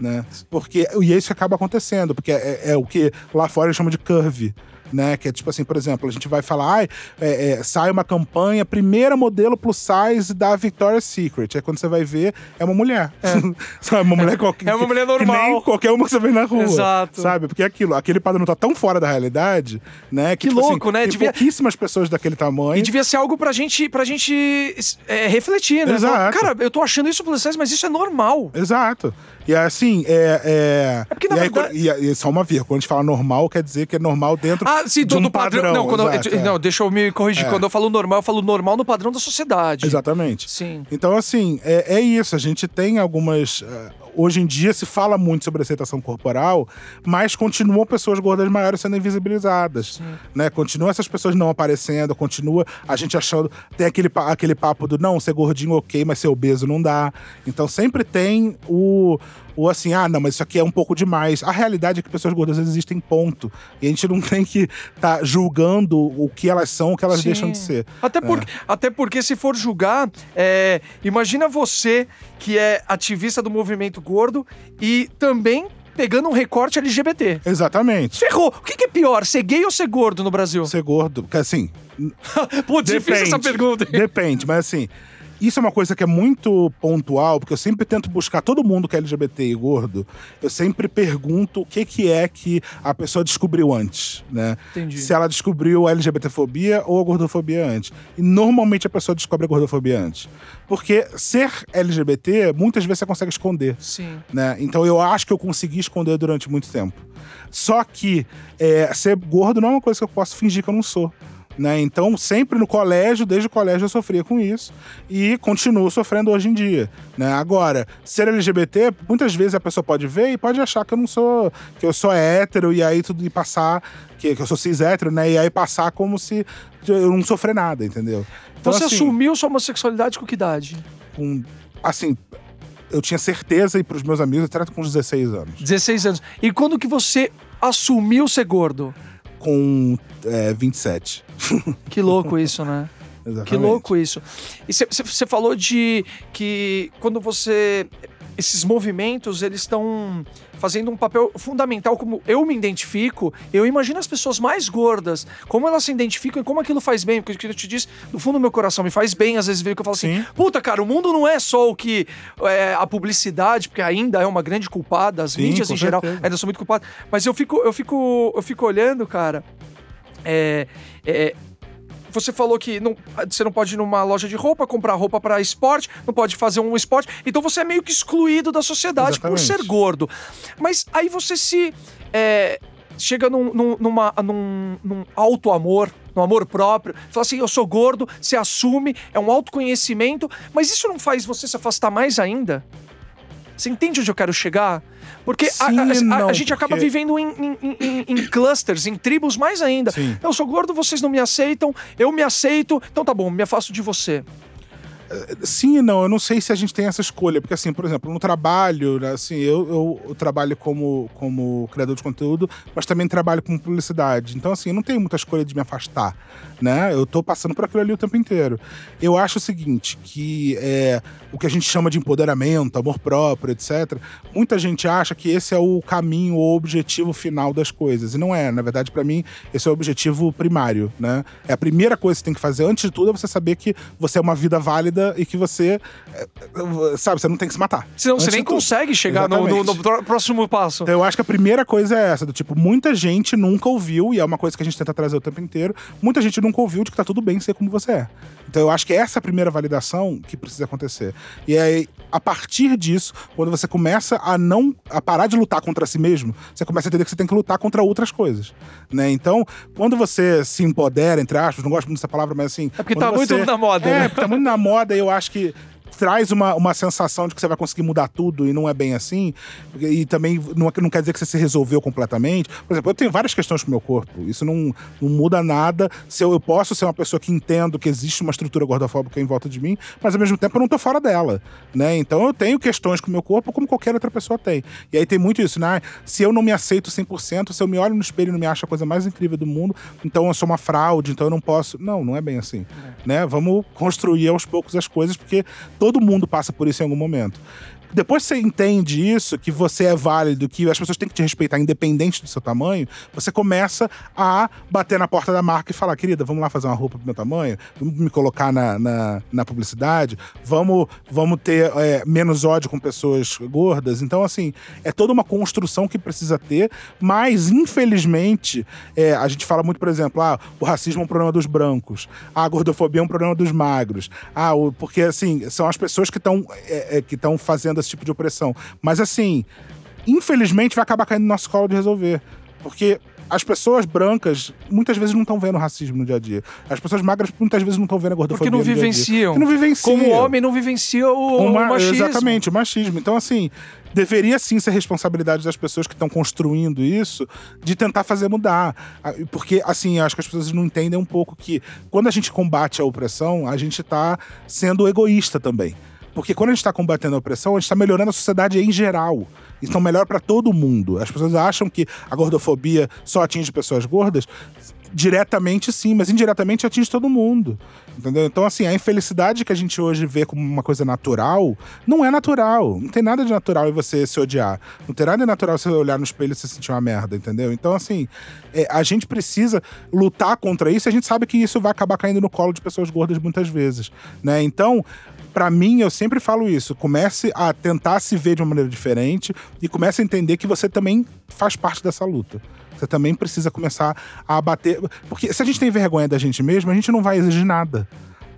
Né? Porque, e é isso acaba acontecendo, porque é, é o que lá fora eles chamam de curve. Né? Que é tipo assim, por exemplo, a gente vai falar, ai, é, é, sai uma campanha, primeira modelo plus size da Victoria's Secret. Aí quando você vai ver, é uma mulher. Sabe, uma mulher qualquer. É uma mulher que normal. nem qualquer uma que você vê na rua. Exato. Sabe? Porque é aquilo, aquele padrão tá tão fora da realidade, né? Que tipo assim, louco, né? Tem Devia- pouquíssimas pessoas daquele tamanho. E devia ser algo pra gente, pra gente é, refletir, né? Exato. Cara, eu tô achando isso plus size, mas isso é normal. Exato. E assim, é. É, É porque, na e aí, verdade- quando- e, e só uma vírgula, quando a gente fala normal, quer dizer que é normal dentro Ah, sim, de do, um do padrão. Não, quando eu- exato, é. não, deixa eu me corrigir. É. Quando eu falo normal, eu falo normal no padrão da sociedade. Exatamente. Sim. Então, assim, é, é isso. A gente tem algumas. eh, hoje em dia se fala muito sobre aceitação corporal, mas continuam pessoas gordas maiores sendo invisibilizadas. Né? Continuam essas pessoas não aparecendo, continua a gente achando. Tem aquele, aquele papo do não, ser gordinho ok, mas ser obeso não dá. Então sempre tem o. O assim, ah, não, mas isso aqui é um pouco demais. A realidade é que pessoas gordas existem, ponto. E a gente não tem que estar julgando o que elas são, o que elas Sim. deixam de ser. Até, por, até porque, se for julgar, é, imagina você que é ativista do movimento gordo e também pegando um recorte LGBT. Exatamente. Ferrou! O que, que é pior, ser gay ou ser gordo no Brasil? Ser gordo. Porque assim, Pô, difícil essa pergunta. Depende, mas assim, isso é uma coisa que é muito pontual, porque eu sempre tento buscar todo mundo que é LGBT e gordo. Eu sempre pergunto o que, que é que a pessoa descobriu antes, né? Entendi. Se ela descobriu a LGBTfobia ou a gordofobia antes. E normalmente a pessoa descobre a gordofobia antes. Porque ser LGBT, muitas vezes você consegue esconder Sim. né? Então eu acho que eu consegui esconder durante muito tempo. Só que é, ser gordo não é uma coisa que eu posso fingir que eu não sou. Né? Então, sempre no colégio, desde o colégio, eu sofria com isso e continuo sofrendo hoje em dia. Né? Agora, ser LGBT, muitas vezes a pessoa pode ver e pode achar que eu não sou, que eu sou hétero e aí tudo e passar, que, que eu sou cis hétero, né? E aí passar como se eu não sofrer nada, entendeu? Então, Você assim, assumiu sua homossexualidade com que idade? com, assim, eu tinha certeza e pros meus amigos, eu trato com uns 16 anos. 16 anos. E quando que você assumiu ser gordo? Com é, 27. Que louco isso, né? Exatamente. Que louco isso. E você falou de que quando você. Esses movimentos, eles estão fazendo um papel fundamental, como eu me identifico, eu imagino as pessoas mais gordas, como elas se identificam e como aquilo faz bem, porque o que eu te disse, do fundo do meu coração, me faz bem, às vezes ver que eu falo assim, Sim. puta, cara, o mundo não é só o que é, a publicidade, porque ainda é uma grande culpada, as Sim, mídias em geral certeza. ainda são muito culpadas, mas eu fico, eu fico, eu fico olhando, cara, é, é, você falou que não, você não pode ir numa loja de roupa, comprar roupa para esporte, não pode fazer um esporte. Então você é meio que excluído da sociedade por Exatamente. ser gordo. Mas aí você se. é, chega num, num, numa, num, num auto-amor, num amor próprio, fala assim: eu sou gordo, se assume, é um autoconhecimento, mas isso não faz você se afastar mais ainda? Você entende onde eu quero chegar? Porque a- Sim a, a- não, a gente acaba porque- vivendo em, em- em- em clusters, em tribos mais ainda. Sim. Eu sou gordo, vocês não me aceitam, eu me aceito, então tá bom, me afasto de você. Sim e não, eu não sei se a gente tem essa escolha, porque assim, por exemplo, no trabalho, né, assim, eu, eu, eu, trabalho como, como criador de conteúdo, mas também trabalho com publicidade. Então, assim, eu não tenho muita escolha de me afastar, né? Eu tô passando por aquilo ali o tempo inteiro. Eu acho o seguinte, que é, o que a gente chama de empoderamento, amor próprio, etc., muita gente acha que esse é o caminho ou objetivo final das coisas, e não é. Na verdade, para mim, esse é o objetivo primário, né? É a primeira coisa que você tem que fazer, antes de tudo, é você saber que você é uma vida válida e que você, é, sabe, você não tem que se matar. Senão você nem consegue chegar no, no, no, próximo passo. Então, eu acho que a primeira coisa é essa, do tipo, muita gente nunca ouviu, e é uma coisa que a gente tenta trazer o tempo inteiro, muita gente nunca ouviu de que tá tudo bem ser como você é. Então eu acho que essa é a primeira validação que precisa acontecer. E aí, a partir disso, quando você começa a não a parar de lutar contra si mesmo, você começa a entender que você tem que lutar contra outras coisas, né? Então, quando você se empodera, entre aspas, não gosto muito dessa palavra, mas assim, é porque tá você... muito na moda. É, né? tá muito na moda, eu acho que traz uma, uma sensação de que você vai conseguir mudar tudo e não é bem assim. E também não, não quer dizer que você se resolveu completamente. Por exemplo, eu tenho várias questões com o meu corpo. Isso não, não muda nada. Se eu, eu posso ser uma pessoa que entendo que existe uma estrutura gordofóbica em volta de mim, mas ao mesmo tempo eu não tô fora dela. Né? Então eu tenho questões com o meu corpo como qualquer outra pessoa tem. E aí tem muito isso, né? Se eu não me aceito 100%, se eu me olho no espelho e não me acho a coisa mais incrível do mundo, então eu sou uma fraude, então eu não posso. Não, não é bem assim. É. Né? Vamos construir aos poucos as coisas, porque todo mundo passa por isso em algum momento. Depois que você entende isso, que você é válido, que as pessoas têm que te respeitar independente do seu tamanho, você começa a bater na porta da marca e falar, querida, vamos lá fazer uma roupa pro meu tamanho, vamos me colocar na, na, na publicidade, vamos, vamos ter é, menos ódio com pessoas gordas. Então, assim, é toda uma construção que precisa ter, mas, infelizmente, é, a gente fala muito, por exemplo, ah, o racismo é um problema dos brancos, ah, a gordofobia é um problema dos magros, ah, o, porque, assim, são as pessoas que estão é, é, que estão fazendo esse tipo de opressão. Mas assim, infelizmente vai acabar caindo no nosso colo de resolver. Porque as pessoas brancas muitas vezes não estão vendo racismo no dia a dia. As pessoas magras muitas vezes não estão vendo a gordofobia Porque não vivenciam. Porque não vivenciam. Como homem não vivencia o, o machismo. Exatamente, o machismo. Então, assim, deveria sim ser responsabilidade das pessoas que estão construindo isso de tentar fazer mudar. Porque, assim, acho que as pessoas não entendem um pouco que quando a gente combate a opressão, a gente está sendo egoísta também. Porque quando a gente está combatendo a opressão, a gente está melhorando a sociedade em geral. Então, melhor para todo mundo. As pessoas acham que a gordofobia só atinge pessoas gordas. Diretamente, sim, mas indiretamente atinge todo mundo. Entendeu? Então, assim, a infelicidade que a gente hoje vê como uma coisa natural, não é natural. Não tem nada de natural em você se odiar. Não tem nada de natural você olhar no espelho e se sentir uma merda, entendeu? Então, assim, é, a gente precisa lutar contra isso a gente sabe que isso vai acabar caindo no colo de pessoas gordas muitas vezes, né? Então, para mim, eu sempre falo isso. Comece a tentar se ver de uma maneira diferente e comece a entender que você também faz parte dessa luta. Você também precisa começar a bater. Porque se a gente tem vergonha da gente mesmo, a gente não vai exigir nada.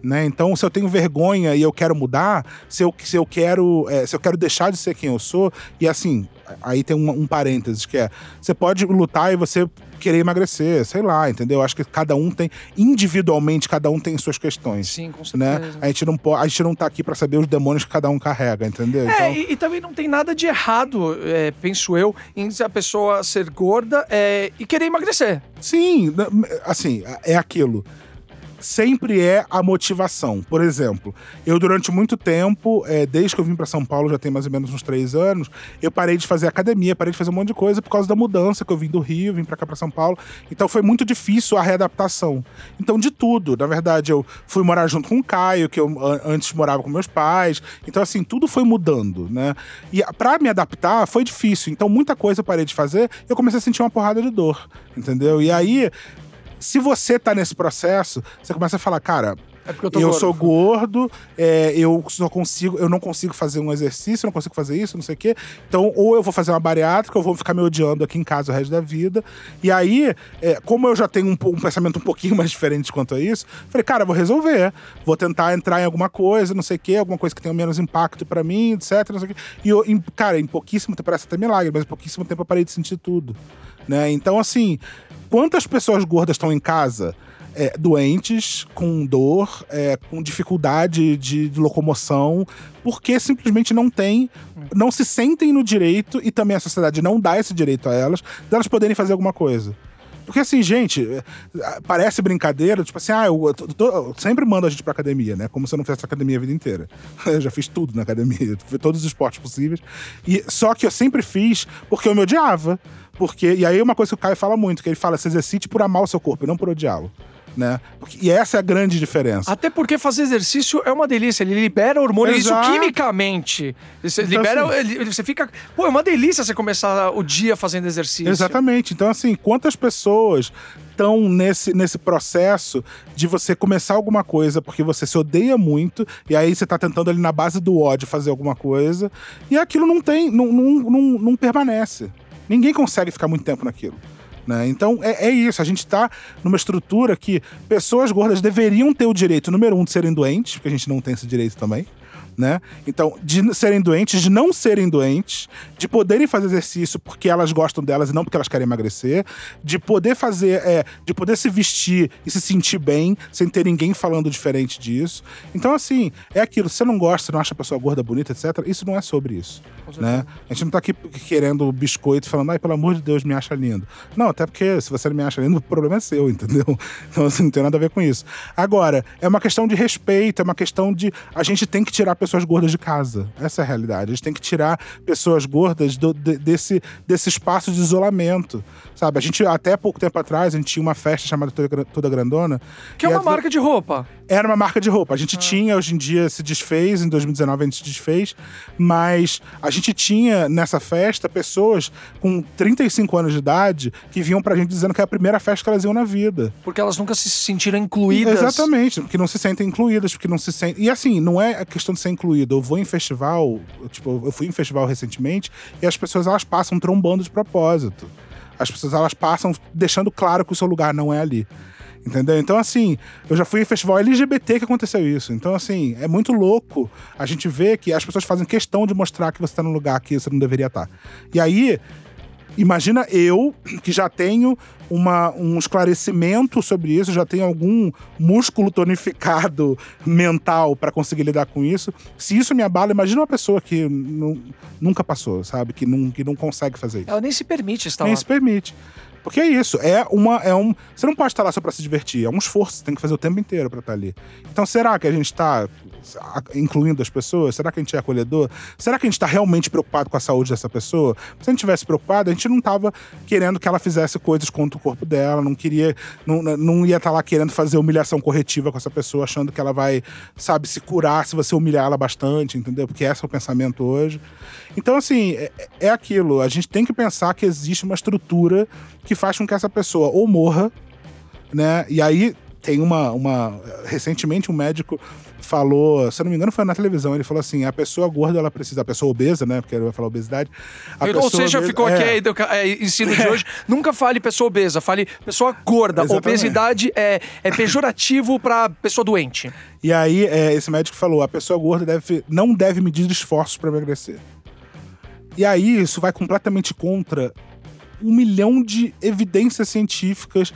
Né? Então, se eu tenho vergonha e eu quero mudar, se eu, se eu quero é, se eu quero deixar de ser quem eu sou, e assim, aí tem um, um parênteses que é: você pode lutar e você querer emagrecer, sei lá, entendeu? Acho que cada um tem, individualmente, cada um tem suas questões. Sim, com né? certeza. Né? A gente não pode, a gente não tá aqui para saber os demônios que cada um carrega, entendeu? É, então... e, e, também não tem nada de errado, é, penso eu, em a pessoa ser gorda é, e querer emagrecer. Sim, assim, é aquilo sempre é a motivação. Por exemplo, eu durante muito tempo, é, desde que eu vim para São Paulo, já tem mais ou menos uns três anos, eu parei de fazer academia, parei de fazer um monte de coisa por causa da mudança que eu vim do Rio, vim para cá para São Paulo. Então foi muito difícil a readaptação. Então de tudo, na verdade, eu fui morar junto com o Caio, que eu antes morava com meus pais. Então assim, tudo foi mudando, né? E para me adaptar foi difícil. Então muita coisa eu parei de fazer, eu comecei a sentir uma porrada de dor, entendeu? E aí se você tá nesse processo, você começa a falar, cara, é eu, eu gordo. sou gordo, é, eu só consigo, eu não consigo fazer um exercício, não consigo fazer isso, não sei o quê. Então, ou eu vou fazer uma bariátrica, ou vou ficar me odiando aqui em casa o resto da vida. E aí, é, como eu já tenho um, um, pensamento um pouquinho mais diferente quanto a isso, falei, cara, vou resolver. Vou tentar entrar em alguma coisa, não sei o quê, alguma coisa que tenha menos impacto para mim, etc. Não sei o quê. E, eu, em, cara, em pouquíssimo tempo, parece até milagre, mas em pouquíssimo tempo eu parei de sentir tudo. Né? Então, assim, quantas pessoas gordas estão em casa? É, doentes, com dor, é, com dificuldade de, de, locomoção, porque simplesmente não tem, não se sentem no direito, e também a sociedade não dá esse direito a elas, delas poderem fazer alguma coisa. Porque assim, gente, é, parece brincadeira, tipo assim, ah, eu, eu, sempre mando a gente pra academia, né? Como se eu não fizesse academia a vida inteira. Eu já fiz tudo na academia, todos os esportes possíveis. E, só que eu sempre fiz porque eu me odiava. Porque, e aí uma coisa que o Caio fala muito, que ele fala, se exercite por amar o seu corpo e não por odiá-lo. Né? E essa é a grande diferença. Até porque fazer exercício é uma delícia, ele libera hormônios, isso quimicamente. Você Então, libera, assim- você fica. Pô, é uma delícia você começar o dia fazendo exercício. Exatamente. Então, assim, quantas pessoas estão nesse, nesse processo de você começar alguma coisa porque você se odeia muito, e aí você tá tentando ali na base do ódio fazer alguma coisa, e aquilo não tem, não, não, não, não permanece. Ninguém consegue ficar muito tempo naquilo. Né? Então é, é isso, a gente tá numa estrutura que pessoas gordas deveriam ter o direito, número um, de serem doentes, porque a gente não tem esse direito também. Né? Então, de serem doentes, de não serem doentes, de poderem fazer exercício porque elas gostam delas e não porque elas querem emagrecer, de poder fazer, é, de poder se vestir e se sentir bem sem ter ninguém falando diferente disso. Então, assim, é aquilo. Se você não gosta, você não acha a pessoa gorda, bonita, etc., isso não é sobre isso. Né? A gente não tá aqui querendo biscoito falando, ai, pelo amor de Deus, me acha lindo. Não, até porque se você não me acha lindo, o problema é seu, entendeu? Então, assim, não tem nada a ver com isso. Agora, é uma questão de respeito, é uma questão de. A gente tem que tirar pessoas gordas de casa. Essa é a realidade. A gente tem que tirar pessoas gordas do- de- desse, desse espaço de isolamento. Sabe? A gente, até pouco tempo atrás, a gente tinha uma festa chamada Toda, Gra- Toda Grandona. Que é uma marca de roupa. era uma marca de roupa. A gente tinha, hoje em dia se desfez, em 2019 a gente se desfez, mas a gente tinha nessa festa pessoas com 35 anos de idade que vinham pra gente dizendo que é a primeira festa que elas iam na vida. Porque elas nunca se sentiram incluídas. Exatamente, porque não se sentem incluídas, porque não se sentem. E assim, não é a questão de ser incluído. Eu vou em festival, tipo, eu fui em festival recentemente e as pessoas elas passam trombando de propósito. As pessoas elas passam deixando claro que o seu lugar não é ali. Entendeu? Então, assim, eu já fui em festival LGBT que aconteceu isso. Então, assim, é muito louco a gente ver que as pessoas fazem questão de mostrar que você tá num lugar que você não deveria estar. E aí, imagina eu, que já tenho uma, um esclarecimento sobre isso, já tenho algum músculo tonificado mental para conseguir lidar com isso. Se isso me abala, imagina uma pessoa que nu- nunca passou, sabe? Que não, que não consegue fazer isso. Ela nem se permite estar Nem lá. se permite. Porque é isso, é uma. É um, você não pode estar lá só pra se divertir, é um esforço, você tem que fazer o tempo inteiro pra estar ali. Então, será que a gente tá a- incluindo as pessoas? Será que a gente é acolhedor? Será que a gente tá realmente preocupado com a saúde dessa pessoa? Se a gente tivesse preocupado, a gente não tava querendo que ela fizesse coisas contra o corpo dela, não queria. Não, não ia estar lá querendo fazer humilhação corretiva com essa pessoa, achando que ela vai, sabe, se curar se você humilhar ela bastante, entendeu? Porque esse é o pensamento hoje. Então, assim, é, é aquilo. A gente tem que pensar que existe uma estrutura que faz com que essa pessoa ou morra, né? E aí tem uma, uma. Recentemente, um médico falou, se eu não me engano, foi na televisão. Ele falou assim: a pessoa gorda, ela precisa, a pessoa obesa, né? Porque ele vai falar obesidade. Ou seja, obesa- ficou é, aqui a educa- é, ensino de hoje. Nunca fale pessoa obesa, fale pessoa gorda. Exatamente. Obesidade é, é pejorativo pra pessoa doente. E aí, é, esse médico falou: a pessoa gorda deve, não deve medir esforços para emagrecer. E aí, isso vai completamente contra um milhão de evidências científicas.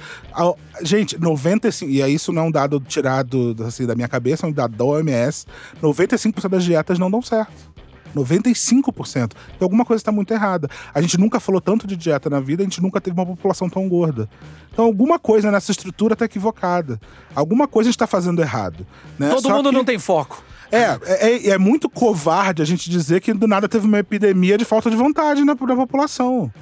Gente, 95%, e isso não é um dado tirado assim, da minha cabeça, é um dado da OMS: 95% das dietas não dão certo. 95%. Então alguma coisa está muito errada. A gente nunca falou tanto de dieta na vida, a gente nunca teve uma população tão gorda. Então alguma coisa nessa estrutura está equivocada. Alguma coisa está fazendo errado. Né? Todo Só mundo que- não tem foco. é, é, é muito covarde a gente dizer que do nada teve uma epidemia de falta de vontade na, na população.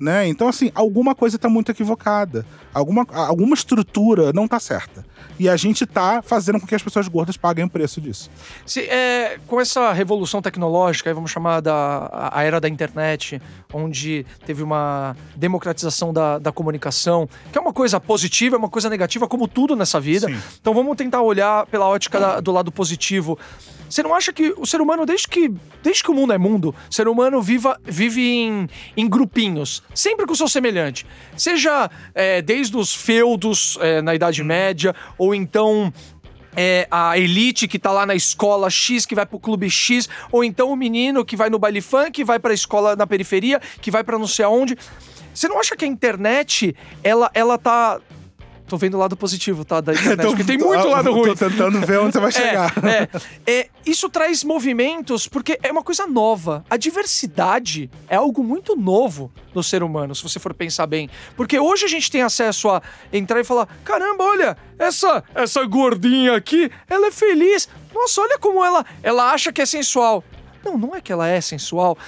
Né? Então, assim, alguma coisa está muito equivocada. Alguma, alguma estrutura não está certa. E a gente está fazendo com que as pessoas gordas paguem o preço disso. Se, é, com essa revolução tecnológica, vamos chamar da a era da internet, onde teve uma democratização da, da comunicação, que é uma coisa positiva, é uma coisa negativa, como tudo nessa vida. Sim. Então vamos tentar olhar pela ótica da- do lado positivo. Você não acha que o ser humano, desde que, desde que o mundo é mundo, o ser humano viva, vive em, em grupinhos, sempre com o seu semelhante. Seja é, desde os feudos é, na Idade Média, ou então é, a elite que tá lá na escola X, que vai pro clube X, ou então o menino que vai no baile funk, vai pra escola na periferia, que vai pra não sei aonde. Você não acha que a internet, ela, ela tá tô vendo o lado positivo, tá? Da internet, porque tem muito lado ruim. Tô tentando ver onde você vai chegar. É, é, é, isso traz movimentos porque é uma coisa nova. A diversidade é algo muito novo no ser humano, se você for pensar bem. Porque hoje a gente tem acesso a entrar e falar: caramba, olha, essa, essa gordinha aqui, ela é feliz. Nossa, olha como ela, ela acha que é sensual. Não, não é que ela é sensual.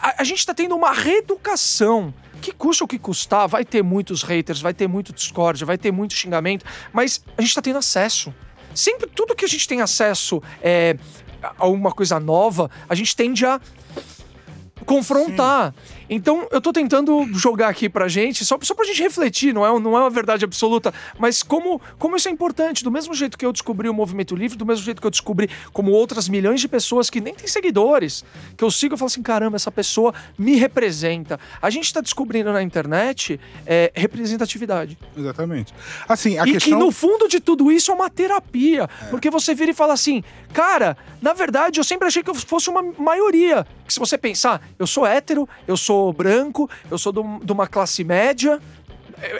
A, a gente tá tendo uma reeducação que custa o que custar, vai ter muitos haters, vai ter muito discórdia, vai ter muito xingamento, mas a gente tá tendo acesso. Sempre tudo que a gente tem acesso é, a uma coisa nova, a gente tende a confrontar. Sim. Então, eu tô tentando jogar aqui pra gente, só, só pra gente refletir, não é, não é uma verdade absoluta, mas como, como isso é importante. Do mesmo jeito que eu descobri o movimento livre, do mesmo jeito que eu descobri como outras milhões de pessoas que nem têm seguidores, que eu sigo e falo assim: caramba, essa pessoa me representa. A gente tá descobrindo na internet é, representatividade. Exatamente. Assim, a e questão... que no fundo de tudo isso é uma terapia. É. Porque você vira e fala assim, cara, na verdade eu sempre achei que eu fosse uma maioria. Que se você pensar, eu sou hétero, eu sou sou branco, eu sou de uma classe média.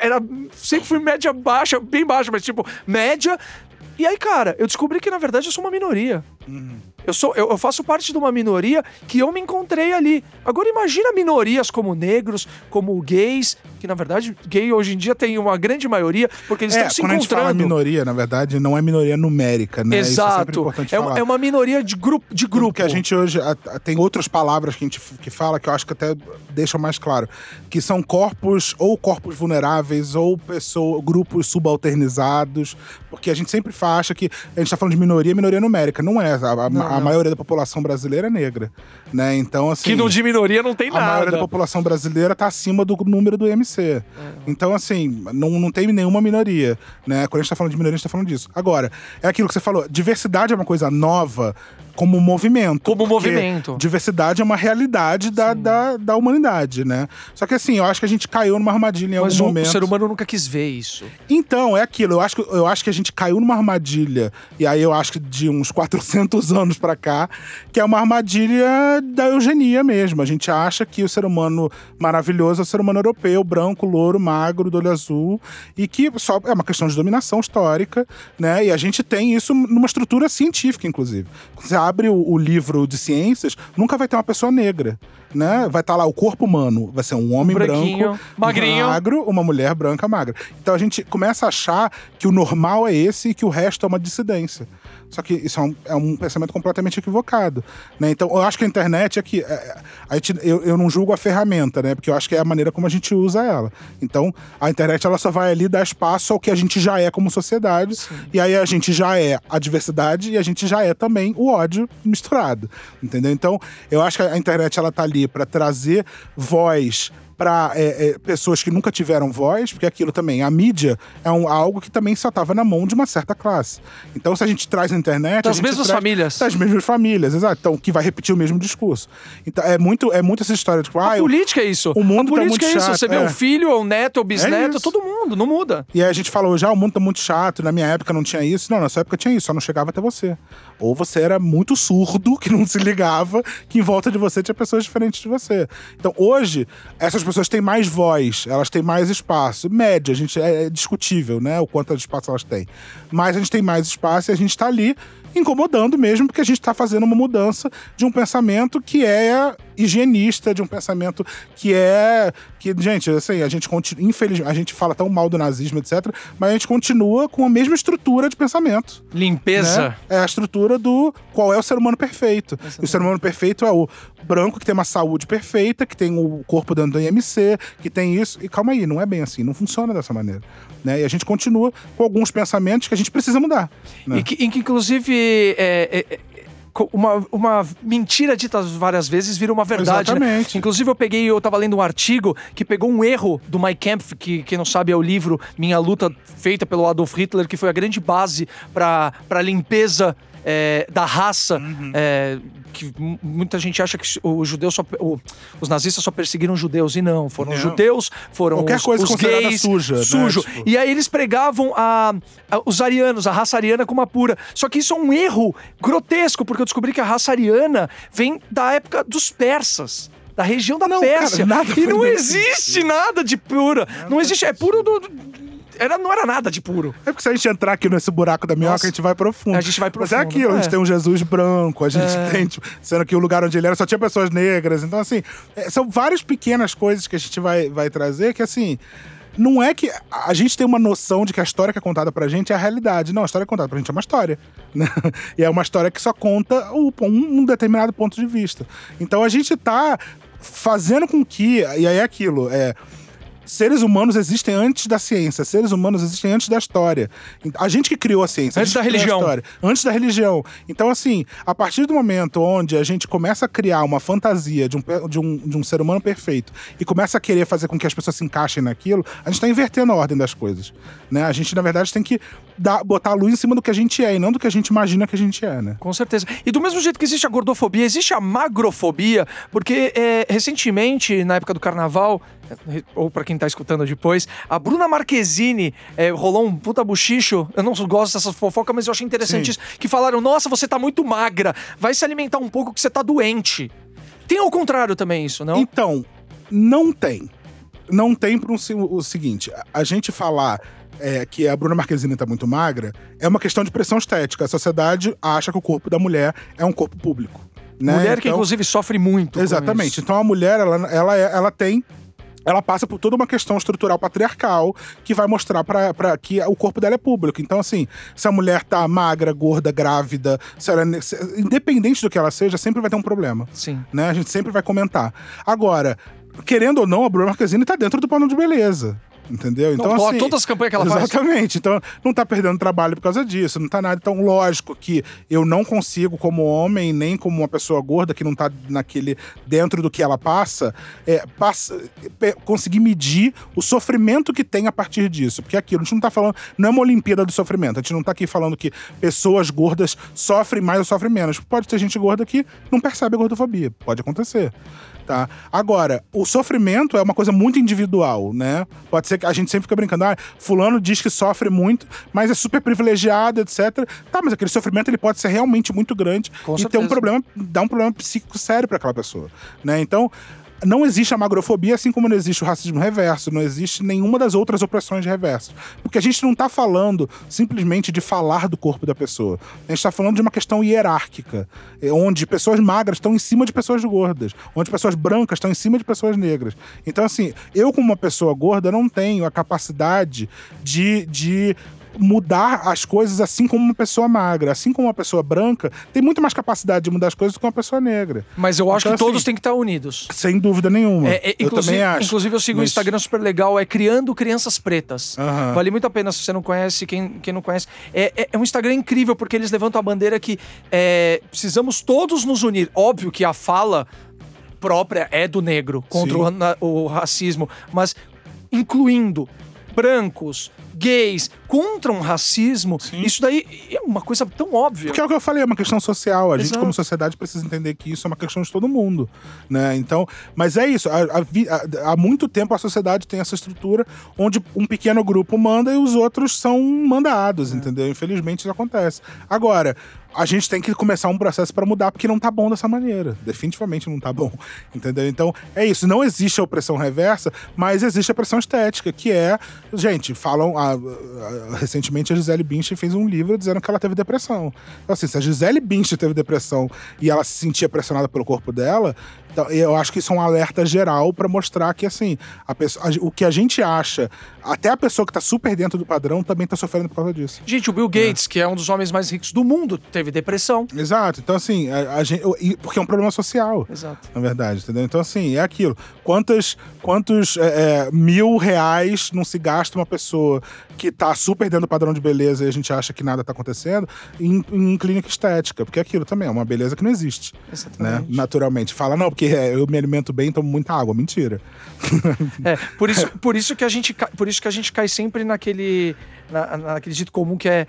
Era, sempre fui média baixa, bem baixa, mas tipo, média. E aí, cara, eu descobri que na verdade eu sou uma minoria. Uhum. Eu, sou, eu, eu, faço parte de uma minoria que eu me encontrei ali. Agora imagina minorias como negros, como gays, que na verdade gay hoje em dia tem uma grande maioria, porque eles é, estão se quando encontrando. A gente fala minoria, na verdade, não é minoria numérica, né? Exato. é, é, uma, é, uma, minoria de grupo. De grupo. Que a gente hoje a, a, tem outras palavras que a gente que fala que eu acho que até deixam mais claro, que são corpos ou corpos vulneráveis ou pessoas, grupos subalternizados, porque a gente sempre acha que a gente está falando de minoria, minoria numérica, não é. A, não, a a maioria da população brasileira é negra, né? Então, assim... Que no de minoria não tem a nada. A maioria da população brasileira está acima do número do MC. É. Então, assim, não, não tem nenhuma minoria, né? Quando a gente tá falando de minoria, a gente tá falando disso. Agora, é aquilo que você falou, diversidade é uma coisa nova, como movimento. Como movimento. Diversidade é uma realidade da, da, da, humanidade, né? Só que assim, eu acho que a gente caiu numa armadilha em Mas algum o, momento. o ser humano nunca quis ver isso. Então, é aquilo. Eu acho, que, eu acho que a gente caiu numa armadilha, e aí eu acho que de uns 400 anos para cá, que é uma armadilha da eugenia mesmo. A gente acha que o ser humano maravilhoso é o ser humano europeu, branco, louro, magro, do olho azul, e que só é uma questão de dominação histórica, né? E a gente tem isso numa estrutura científica, inclusive. Você abre o, o, livro de ciências, nunca vai ter uma pessoa negra, né? Vai estar tá lá o corpo humano, vai ser um homem um branco, magrinho. magro, uma mulher branca magra. Então a gente começa a achar que o normal é esse e que o resto é uma dissidência. Só que isso é um, é um pensamento completamente equivocado. Né? Então, eu acho que a internet é que. É, a gente, eu, eu não julgo a ferramenta, né? Porque eu acho que é a maneira como a gente usa ela. Então, a internet ela só vai ali dar espaço ao que a gente já é como sociedade. Sim. E aí a gente já é a diversidade e a gente já é também o ódio misturado. Entendeu? Então, eu acho que a internet ela tá ali para trazer voz para é, é, pessoas que nunca tiveram voz, porque aquilo também, a mídia é um, algo que também só estava na mão de uma certa classe. Então, se a gente traz na internet. Das mesmas traz, famílias. Das mesmas famílias, exato. Então, que vai repetir o mesmo discurso. Então, é muito, é muito essa história de. Tipo, a ah, política é isso. O mundo a tá política tá é isso. Você vê é. um filho, ou um neto, ou bisneto, é todo mundo, não muda. E aí a gente falou, já o mundo tá muito chato, na minha época não tinha isso. Não, na sua época tinha isso, só não chegava até você. Ou você era muito surdo, que não se ligava, que em volta de você tinha pessoas diferentes de você. Então, hoje, essas pessoas têm mais voz elas têm mais espaço. Média, a gente é, é discutível, né? O quanto de espaço elas têm. Mas a gente tem mais espaço e a gente está ali incomodando mesmo, porque a gente está fazendo uma mudança de um pensamento que é higienista, de um pensamento que é. que Gente, assim, a gente continua. Infelizmente, a gente fala tão mal do nazismo, etc., mas a gente continua com a mesma estrutura de pensamento. Limpeza. Né? É a estrutura do qual é o ser humano perfeito. o ser humano perfeito é o branco que tem uma saúde perfeita, que tem o corpo dentro do IMC, que tem isso. E calma aí, não é bem assim, não funciona dessa maneira. Né? E a gente continua com alguns pensamentos que a gente precisa mudar. Né? E, que, que, inclusive, é, é, é uma, uma mentira dita várias vezes vira uma verdade. Né? Exatamente. Né? Inclusive, eu peguei, eu tava lendo um artigo que pegou um erro do Mike Kempf, que quem não sabe é o livro Minha Luta, feita pelo Adolf Hitler, que foi a grande base para a limpeza é, da raça, uhum. é, que muita gente acha que os judeus só, o, os nazistas só perseguiram judeus e não, foram não. judeus, foram Qualquer os, coisa os gays, suja, né? sujo. Né? Tipo... E aí eles pregavam a, a, os arianos, a raça ariana como a pura. Só que isso é um erro grotesco, porque eu descobri que a raça ariana vem da época dos persas da região da não, Pérsia. Cara, e não existe nada de pura. Não, não existe. É puro do, era, não era nada de puro. É porque se a gente entrar aqui nesse buraco da minhoca, Nossa. a gente vai profundo. A gente vai Mas é profundo, aquilo, a gente é. tem um Jesus branco, a gente É. tem, tipo, sendo que o lugar onde ele era só tinha pessoas negras. Então, assim, é, são várias pequenas coisas que a gente vai, vai trazer que, assim. Não é que a gente tem uma noção de que a história que é contada pra gente é a realidade. Não, a história que é contada pra gente é uma história. Né? E é uma história que só conta um, um determinado ponto de vista. Então a gente tá fazendo com que. E aí é aquilo. É, seres humanos existem antes da ciência, seres humanos existem antes da história. A gente que criou a ciência, a Antes gente da a religião. história, antes da religião. Então, assim, a partir do momento onde a gente começa a criar uma fantasia de um, de um, de um ser humano perfeito e começa a querer fazer com que as pessoas se encaixem naquilo, a gente está invertendo a ordem das coisas. Né? A gente, na verdade, tem que dar, botar a luz em cima do que a gente é e não do que a gente imagina que a gente é, né? Com certeza. E do mesmo jeito que existe a gordofobia, existe a magrofobia, porque é, recentemente, na época do carnaval, é, ou pra quem tá escutando depois, a Bruna Marquezine é, rolou um puta buchicho. Eu não gosto dessas fofocas, mas eu achei interessante Sim. isso. Que falaram: nossa, você tá muito magra, vai se alimentar um pouco que você tá doente. Tem ao contrário também isso, não? Então, não tem. Não tem por um o seguinte: a- gente falar é, que a Bruna Marquezine tá muito magra é uma questão de pressão estética. A sociedade acha que o corpo da mulher é um corpo público. Né? Mulher que Então- inclusive sofre muito. Exatamente. Então a mulher, ela, ela, é- ela tem. Ela passa por toda uma questão estrutural patriarcal que vai mostrar pra que o corpo dela é público. Então, assim, se a mulher tá magra, gorda, grávida, se ela, se- independente do que ela seja, sempre vai ter um problema Sim. né? A gente sempre vai comentar. Agora, querendo ou não, a Bruna Marquezine tá dentro do padrão de beleza. Entendeu? Então, Não, to- assim. todas as campanhas que ela faz. Exatamente. Então, não tá perdendo trabalho por causa disso, não tá nada. Então, lógico que eu não consigo, como homem, nem como uma pessoa gorda que não tá naquele. dentro do que ela passa, é, passa pe- conseguir medir o sofrimento que tem a partir disso. Porque aquilo, a gente não tá falando. Não é uma Olimpíada do sofrimento. A gente não tá aqui falando que pessoas gordas sofrem mais ou sofrem menos. Pode ter gente gorda que não percebe a gordofobia. Pode acontecer. Tá? Agora, o sofrimento é uma coisa muito individual, né? Pode ser que a gente sempre fica brincando, ah, fulano diz que sofre muito, mas é super privilegiado, etc. Tá, mas aquele sofrimento ele pode ser realmente muito grande Com e ter certeza. um problema, dar um problema psíquico sério para aquela pessoa, né? Então, não existe a magrofobia, assim como não existe o racismo reverso, não existe nenhuma das outras opressões reversas. Porque a gente não tá falando simplesmente de falar do corpo da pessoa. A gente tá falando de uma questão hierárquica, eh, onde pessoas magras estão em cima de pessoas gordas, onde pessoas brancas estão em cima de pessoas negras. Então, assim, eu, como uma pessoa gorda, não tenho a capacidade de. de mudar as coisas assim como uma pessoa magra, assim como uma pessoa branca tem muito mais capacidade de mudar as coisas do que uma pessoa negra. Mas eu acho Então, que todos assim, têm que estar unidos. Sem dúvida nenhuma. É, é, eu também acho. inclusive, eu sigo um Mas- Instagram super legal, é Criando Crianças Pretas. Aham. Vale muito a pena se você não conhece, quem, quem não conhece. É, é- é um Instagram incrível, porque eles levantam a bandeira que é, precisamos todos nos unir. Óbvio que a fala própria é do negro contra o, o racismo, mas incluindo brancos, gays, contra um racismo, Sim. isso daí é uma coisa tão óbvia. Porque é o que eu falei, é uma questão social. A gente, Exato. como sociedade, precisa entender que isso é uma questão de todo mundo. Né? Então, mas é isso. há muito tempo a sociedade tem essa estrutura onde um pequeno grupo manda e os outros são mandados, entendeu? Infelizmente isso acontece. Agora, a gente tem que começar um processo para mudar, porque não tá bom dessa maneira. Definitivamente não tá bom. Entendeu? Então, é isso. Não existe a opressão reversa, mas existe a pressão estética, que é. Gente, falam. a- a- recentemente a Gisele Bündchen fez um livro dizendo que ela teve depressão. Então, assim, se a Gisele Bündchen teve depressão e ela se sentia pressionada pelo corpo dela, então, eu acho que isso é um alerta geral para mostrar que, assim, a pessoa, a- o que a gente acha, até a pessoa que tá super dentro do padrão também tá sofrendo por causa disso. Gente, o Bill Gates, que é um dos homens mais ricos do mundo, teve depressão. Exato. Então, assim, a, gente, porque é um problema social. Exato. Na verdade, entendeu? Então, assim, é aquilo. Quantos, quantos é, é, mil reais não se gasta uma pessoa que tá super dentro do padrão de beleza e a gente acha que nada tá acontecendo em, em clínica estética? Porque aquilo também é uma beleza que não existe, né? Naturalmente. Fala, não, porque é, eu me alimento bem, tomo muita água. Mentira. É, por isso, por isso que a gente cai, por isso que a gente cai sempre naquele na, naquele dito comum que é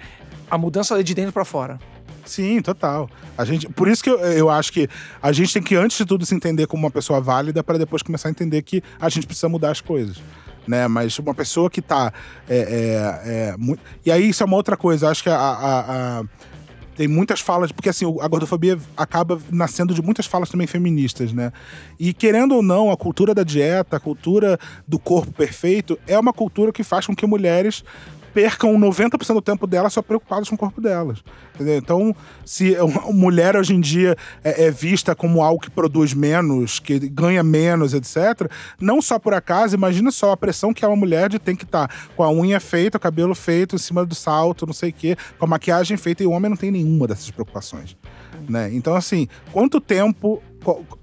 a mudança é de dentro pra fora. Sim, total. A gente, por isso que eu, eu acho que a gente tem que, antes de tudo, se entender como uma pessoa válida para depois começar a entender que a gente precisa mudar as coisas. Né? Mas uma pessoa que tá. é, é, é, muito... E aí, isso é uma outra coisa. Acho que a- a- a tem muitas falas, porque assim, a gordofobia acaba nascendo de muitas falas também feministas, né? E querendo ou não, a cultura da dieta, a cultura do corpo perfeito, é uma cultura que faz com que mulheres percam 90% do tempo delas só preocupadas com o corpo delas. Entendeu? Então, se uma mulher hoje em dia é, é, vista como algo que produz menos, que ganha menos, etc., não só por acaso, imagina só a pressão que é uma mulher de ter que estar tá com a unha feita, o cabelo feito, em cima do salto, não sei o quê, com a maquiagem feita, e o homem não tem nenhuma dessas preocupações. Né? Então, assim, quanto tempo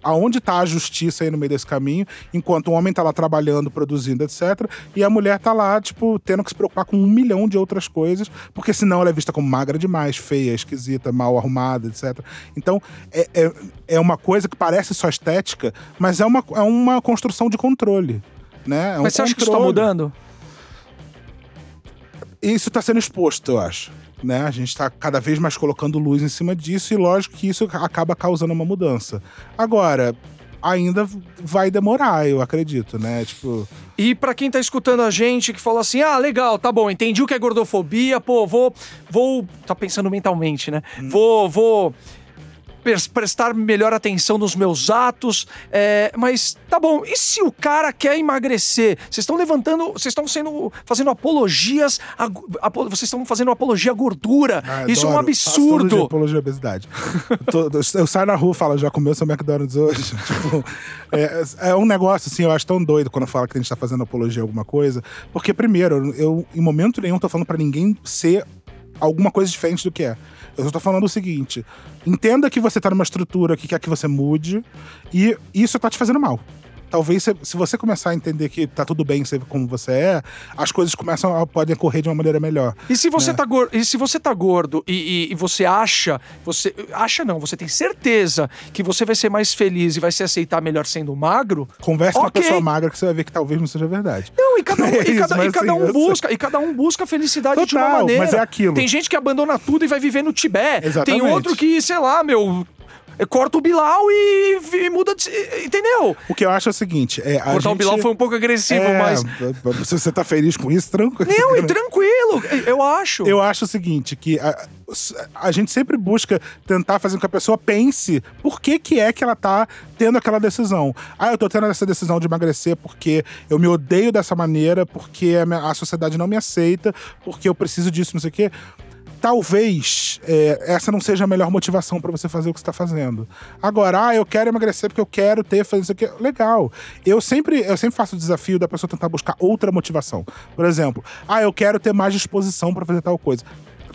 aonde está a justiça aí no meio desse caminho, enquanto o homem está lá trabalhando, produzindo, etc. E a mulher está lá, tipo, tendo que se preocupar com um milhão de outras coisas, porque senão ela é vista como magra demais, feia, esquisita, mal arrumada, etc. Então, é, é, é uma coisa que parece só estética, mas é uma, é uma construção de controle. Né? É um mas você acha que isso está mudando? Isso está sendo exposto, eu acho né? A gente está cada vez mais colocando luz em cima disso e lógico que isso acaba causando uma mudança. Agora, ainda vai demorar, eu acredito, né? Tipo. E para quem tá escutando a gente que fala assim: "Ah, legal, tá bom, entendi o que é gordofobia, pô, vou vou tá pensando mentalmente, né? Hum. Vou vou prestar melhor atenção nos meus atos. É, mas tá bom, e se o cara quer emagrecer? Vocês estão levantando, vocês estão sendo fazendo apologias, a, a, vocês estão fazendo apologia à gordura. Ah, Isso adoro. é um absurdo. apologia à obesidade. eu, tô, eu saio na rua e falo, já comeu seu McDonald's hoje? tipo, é, é, um negócio assim, eu acho tão doido quando fala que a gente tá fazendo apologia a alguma coisa. Porque, primeiro, eu em momento nenhum tô falando para ninguém ser alguma coisa diferente do que é. Eu tô falando o seguinte: entenda que você tá numa estrutura que quer que você mude e isso tá te fazendo mal talvez se você começar a entender que tá tudo bem ser como você é, as coisas começam a, podem correr de uma maneira melhor. E se você, né? tá, gordo, e se você tá gordo e, e, e, você acha, você acha não, você tem certeza que você vai ser mais feliz e vai se aceitar melhor sendo magro? Converse okay. com uma pessoa magra que você vai ver que talvez não seja verdade. Não, e cada um, é e cada, e cada um busca, e cada um busca a felicidade Total, de uma maneira. Mas é aquilo. Tem gente que abandona tudo e vai viver no Tibete. Exatamente. Tem outro que, sei lá, meu, corta o Bilal e, e, muda de. Entendeu? O que eu acho é o seguinte: é, Cortar gente... o Bilal foi um pouco agressivo, é, mas. Se você tá feliz com isso, tranquilo. Não, e tranquilo, eu acho. Eu acho o seguinte: que a, a gente sempre busca tentar fazer com que a pessoa pense por que, que é que ela tá tendo aquela decisão. Ah, eu tô tendo essa decisão de emagrecer porque eu me odeio dessa maneira, porque a, a sociedade não me aceita, porque eu preciso disso, não sei o quê talvez é, essa não seja a melhor motivação para você fazer o que está fazendo. Agora, ah, eu quero emagrecer porque eu quero ter, fazer isso aqui. Legal. Eu sempre, eu sempre faço o desafio da pessoa tentar buscar outra motivação. Por exemplo, ah, eu quero ter mais disposição para fazer tal coisa.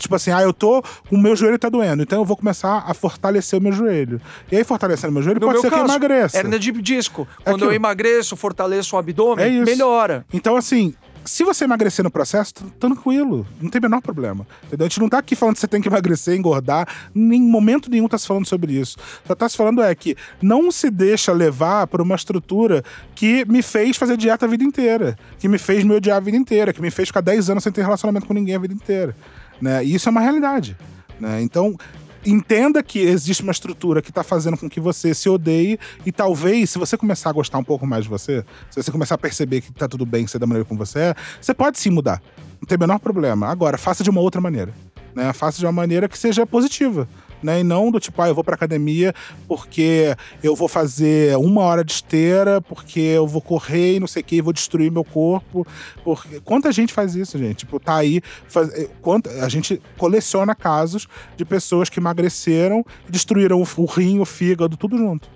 Tipo assim, ah, eu tô. O meu joelho tá doendo, então eu vou começar a fortalecer o meu joelho. E aí, fortalecendo o meu joelho, no pode meu ser caso, que eu emagreça. Hernia de disco. É Quando eu emagreço, fortaleço o abdômen, é melhora. Então, assim, se você emagrecer no processo, tranquilo, não tem o menor problema. Entendeu? A gente não tá aqui falando que você tem que emagrecer, engordar, em momento nenhum tá se falando sobre isso. Só tá se falando é que não se deixa levar por uma estrutura que me fez fazer dieta a vida inteira, que me fez me odiar a vida inteira, que me fez ficar 10 anos sem ter relacionamento com ninguém a vida inteira. Né? E isso é uma realidade. Né? Então, entenda que existe uma estrutura que está fazendo com que você se odeie e talvez, se você começar a gostar um pouco mais de você, se você começar a perceber que tá tudo bem ser da maneira como você é, você pode sim mudar. Não tem o menor problema. Agora, faça de uma outra maneira. Né? Faça de uma maneira que seja positiva né? E não do tipo, ah, eu vou pra academia porque eu vou fazer uma hora de esteira, porque eu vou correr e não sei o que, vou destruir meu corpo. Porque... Quanta gente faz isso, gente? Tipo, tá aí. Faz... Eh, quanta... A gente coleciona casos de pessoas que emagreceram e destruíram o rim, o fígado, tudo junto.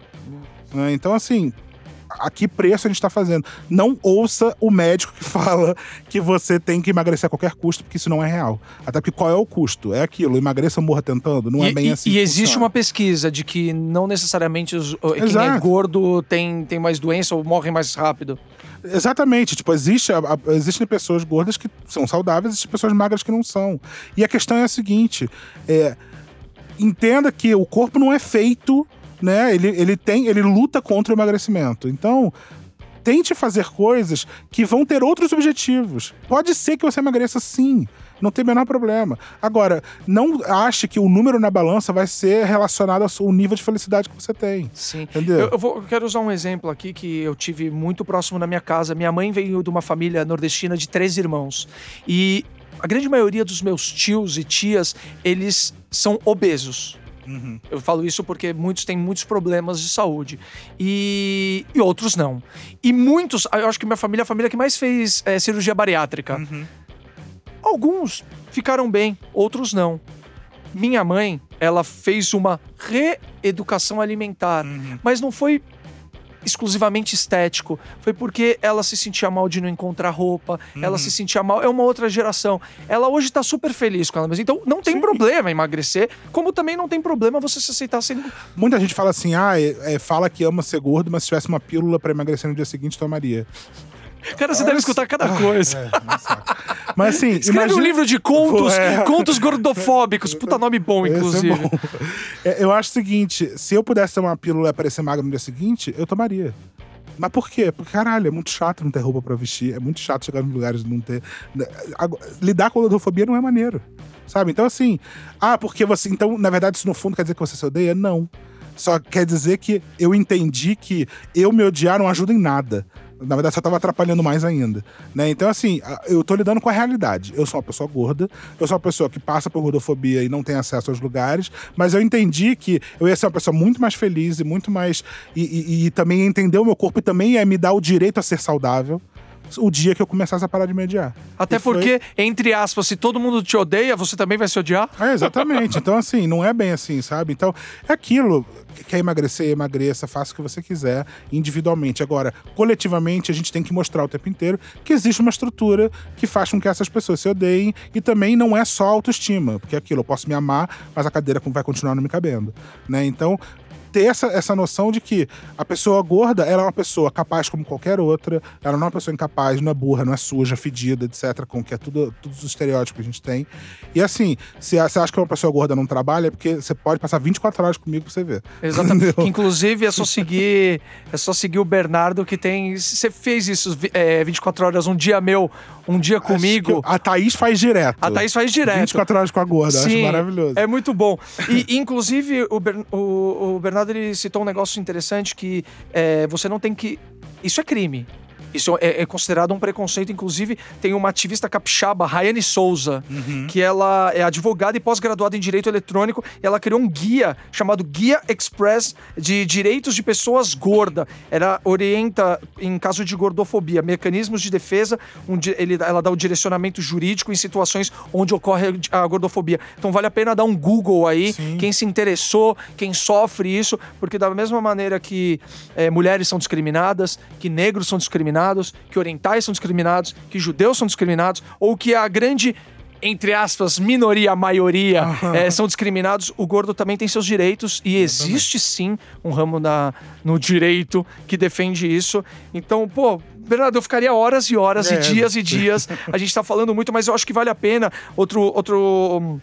Né? Então, assim, a que preço a gente está fazendo. Não ouça o médico que fala que você tem que emagrecer a qualquer custo, porque isso não é real. Até porque qual é o custo? É aquilo, emagreça ou morra tentando? Não é e, é bem e, assim. E existe funciona. uma pesqua de que não necessariamente os, quem é gordo tem, tem mais doença ou morre mais rápido. Exatamente, tipo, existe, existem pessoas gordas que são saudáveis, existem pessoas magras que não são. E a questão é a seguinte: é, entenda que o corpo não é feito né? Ele, ele tem, ele luta contra o emagrecimento. Então, tente fazer coisas que vão ter outros objetivos. Pode ser que você emagreça sim. Não tem o menor problema. Agora, não ache que o número na balança vai ser relacionado ao nível de felicidade que você tem. Sim. Entendeu? Eu, eu, vou, eu quero usar um exemplo aqui que eu tive muito próximo na minha casa. Minha mãe veio de uma família nordestina de três irmãos. E a grande maioria dos meus tios e tias, eles são obesos. Uhum. Eu falo isso porque muitos têm muitos problemas de saúde. E, e outros não. E muitos, eu acho que minha família é a família que mais fez é, cirurgia bariátrica. Uhum. Alguns ficaram bem, outros não. Minha mãe, ela fez uma reeducação alimentar, Uhum. mas não foi exclusivamente estético, foi porque ela se sentia mal de não encontrar roupa, ela Uhum. se sentia mal, é uma outra geração. Ela hoje tá super feliz com ela mesma. Então não tem Sim. problema emagrecer, como também não tem problema você se aceitar sendo Muita gente fala assim, ah, é- é, fala que ama ser gordo, mas se tivesse uma pílula pra emagrecer no dia seguinte, tomaria. Cara, você deve escutar cada coisa. É, mas assim, Escreve imagina- um livro de contos, É. contos gordofóbicos. Puta nome bom, é inclusive. bom. É, eu acho o seguinte: se eu pudesse tomar uma pílula e aparecer magro no dia seguinte, eu tomaria. Mas por quê? Porque, caralho, é muito chato não ter roupa pra vestir, é muito chato chegar nos lugares e não ter. né, Lidar com a gordofobia não é maneiro. Sabe? Então, assim, ah, porque você. Então, na verdade, isso no fundo quer dizer que você se odeia? Não. Só quer dizer que eu entendi que eu me odiar não ajuda em nada. Na verdade, só tava atrapalhando mais ainda. Né? Então, assim, eu tô lidando com a realidade. Eu sou uma pessoa gorda, eu sou uma pessoa que passa por gordofobia e não tem acesso aos lugares, mas eu entendi que eu ia ser uma pessoa muito mais feliz e muito mais. E, e- e também ia entender o meu corpo e também ia me dar o direito a ser saudável o dia que eu começasse a parar de me odiar. Até E foi- porque, entre aspas, se todo mundo te odeia, você também vai se odiar? É, exatamente. Então, assim, não é bem assim, sabe? Então, é aquilo. Quer emagrecer, emagreça, faça o que você quiser, individualmente. Agora, coletivamente, a gente tem que mostrar o tempo inteiro que existe uma estrutura que faz com que essas pessoas se odeiem e também não é só autoestima, porque é aquilo, eu posso me amar, mas a cadeira vai continuar não me cabendo, né? Então, ter essa, essa noção de que a pessoa gorda ela é uma pessoa capaz como qualquer outra, ela não é uma pessoa incapaz, não é burra, não é suja, fedida, etc., com que é tudo, todos os estereótipos que a gente tem. E assim, se você acha que uma pessoa gorda não trabalha, é porque você pode passar 24 horas comigo pra você ver. Exatamente. Que, inclusive, é só seguir. É só seguir o Bernardo que tem. Você fez isso é, 24 horas, um dia meu, um dia comigo. Acho A Thaís faz direto. A Thaís faz direto. 24 horas com a gorda, acho Sim, maravilhoso. É muito bom. E, inclusive, o, o- o Bernardo ele citou um negócio interessante que é, você não tem que. Isso é crime. Isso é, é considerado um preconceito. Inclusive, tem uma ativista capixaba, Rayane Souza, Uhum. que ela é advogada e pós-graduada em Direito Eletrônico. E ela criou um guia chamado Guia Express de Direitos de Pessoas Gorda. Ela orienta, em caso de gordofobia, mecanismos de defesa. um di- ele- ela dá o direcionamento jurídico em situações onde ocorre a gordofobia. Então vale a pena dar um Google aí, Sim. quem se interessou, quem sofre isso, porque da mesma maneira que eh, mulheres são discriminadas, que negros são discriminados, que orientais são discriminados, que judeus são discriminados, ou que a grande entre aspas, minoria, maioria, eh, são discriminados, o gordo também tem seus direitos e existe sim um ramo na, no direito que defende isso. Então, pô, Bernardo, eu ficaria horas e horas É. e dias e dias. A gente tá falando muito, mas eu acho que vale a pena. Outro, outro,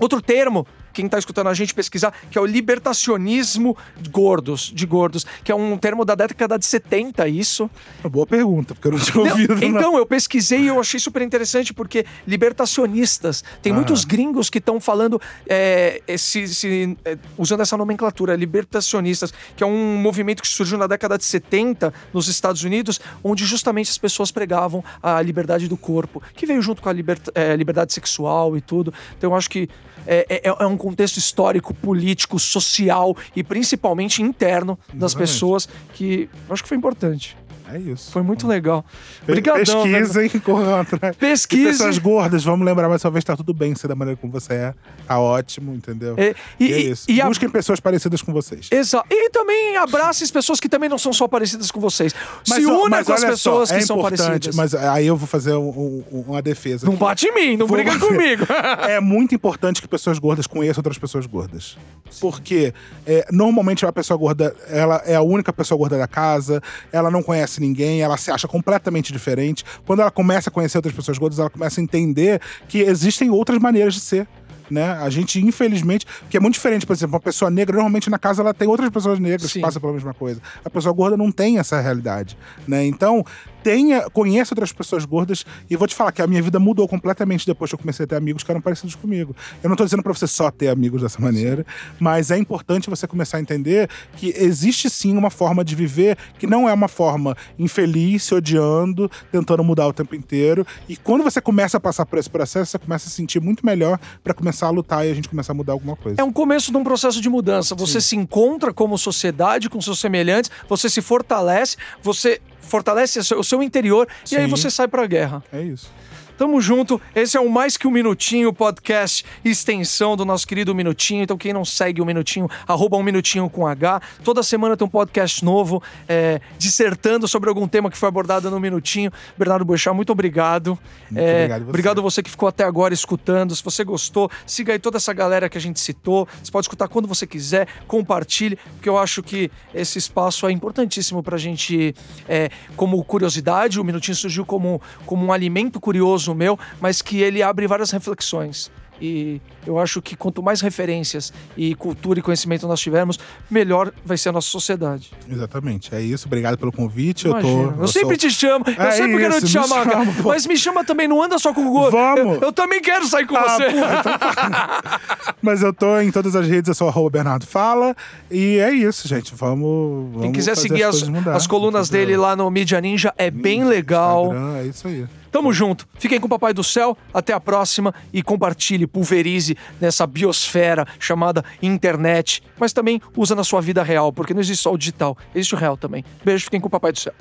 outro termo. Quem tá escutando a gente pesquisar, que é o libertacionismo de gordos, de gordos, que é um termo da década de 70, isso. Uma boa pergunta, porque eu não tinha ouvido. não. então, eu pesquisei e eu achei super interessante, porque libertacionistas, tem Ah. muitos gringos que estão falando, é, esse, esse, é, usando essa nomenclatura, libertacionistas, que é um movimento que surgiu na década de 70 nos Estados Unidos, onde justamente as pessoas pregavam a liberdade do corpo, que veio junto com a liberta- é, liberdade sexual e tudo. Então, eu acho que é, é- é um contexto histórico, político, social e principalmente interno das Exatamente. pessoas que eu acho que foi importante. É isso. Foi muito legal. Obrigadão. Pesquisem, corram atrás. Pesquisa. pessoas gordas, vamos lembrar mais uma vez, tá tudo bem ser da maneira como você é. Tá ótimo, entendeu? É, E, e, é isso. e a- Busquem pessoas parecidas com vocês. Exato. E também abrace as pessoas que também não são só parecidas com vocês. Se ó, una com as pessoas só, que é são importante, parecidas. Mas aí eu vou fazer um- um- uma defesa. Não aqui. bate em mim, não Vou- briga comigo. é muito importante que pessoas gordas conheçam outras pessoas gordas. Porque é, normalmente a pessoa gorda, ela é a única pessoa gorda da casa, ela não conhece ninguém, ela se acha completamente diferente. Quando ela começa a conhecer outras pessoas gordas, ela começa a entender que existem outras maneiras de ser. Né? A gente, infelizmente, que é muito diferente, por exemplo, uma pessoa negra, normalmente na casa ela tem outras pessoas negras Sim. que passam pela mesma coisa. A pessoa gorda não tem essa realidade. Né? Então, tenha, conheça outras pessoas gordas e vou te falar que a minha vida mudou completamente depois que eu comecei a ter amigos que eram parecidos comigo. Eu não tô dizendo pra você só ter amigos dessa maneira, mas é importante você começar a entender que existe sim uma forma de viver que não é uma forma infeliz, se odiando, tentando mudar o tempo inteiro. E quando você começa a passar por esse processo, você começa a se sentir muito melhor pra começar a lutar e a gente começar a mudar alguma coisa. É um começo de um processo de mudança. Você se encontra como sociedade, com seus semelhantes, você se fortalece, você fortalece o seu- seu interior e aí Sim. você sai pra guerra. É isso. Tamo junto. Esse é o Mais Que Um Minutinho podcast, extensão do nosso querido Minutinho. Então, quem não segue o Minutinho, arroba um Minutinho com H. Toda semana tem um podcast novo, é, dissertando sobre algum tema que foi abordado no Minutinho. Bernardo Boechat, muito obrigado. Muito É, obrigado você. obrigado você que ficou até agora escutando. Se você gostou, siga aí toda essa galera que a gente citou. Você pode escutar quando você quiser, compartilhe, porque eu acho que esse espaço é importantíssimo pra gente, é, como curiosidade. O Minutinho surgiu como, como um alimento curioso meu, mas que ele abre várias reflexões. E eu acho que quanto mais referências e cultura e conhecimento nós tivermos, melhor vai ser a nossa sociedade. Exatamente. É isso. Obrigado pelo convite. Imagina. Eu Eu, tô. sempre sou- te chamo, eu É sempre quero te chamar, cara. chama, pô. Mas me chama também, não anda só com o Google. Vamos. Eu, eu também quero sair com Ah, você. porra, então tá. Mas eu tô em todas as redes, eu sou arroba Bernardo Fala. E é isso, gente. Vamos. vamos Quem quiser seguir as, mudar, as colunas dele lá no Mídia Ninja é bem legal. Instagram, é isso aí. Tamo junto. Fiquem com o Papai do Céu. Até a próxima. E compartilhe, pulverize nessa biosfera chamada internet. Mas também usa na sua vida real, porque não existe só o digital, existe o real também. Beijo, fiquem com o Papai do Céu.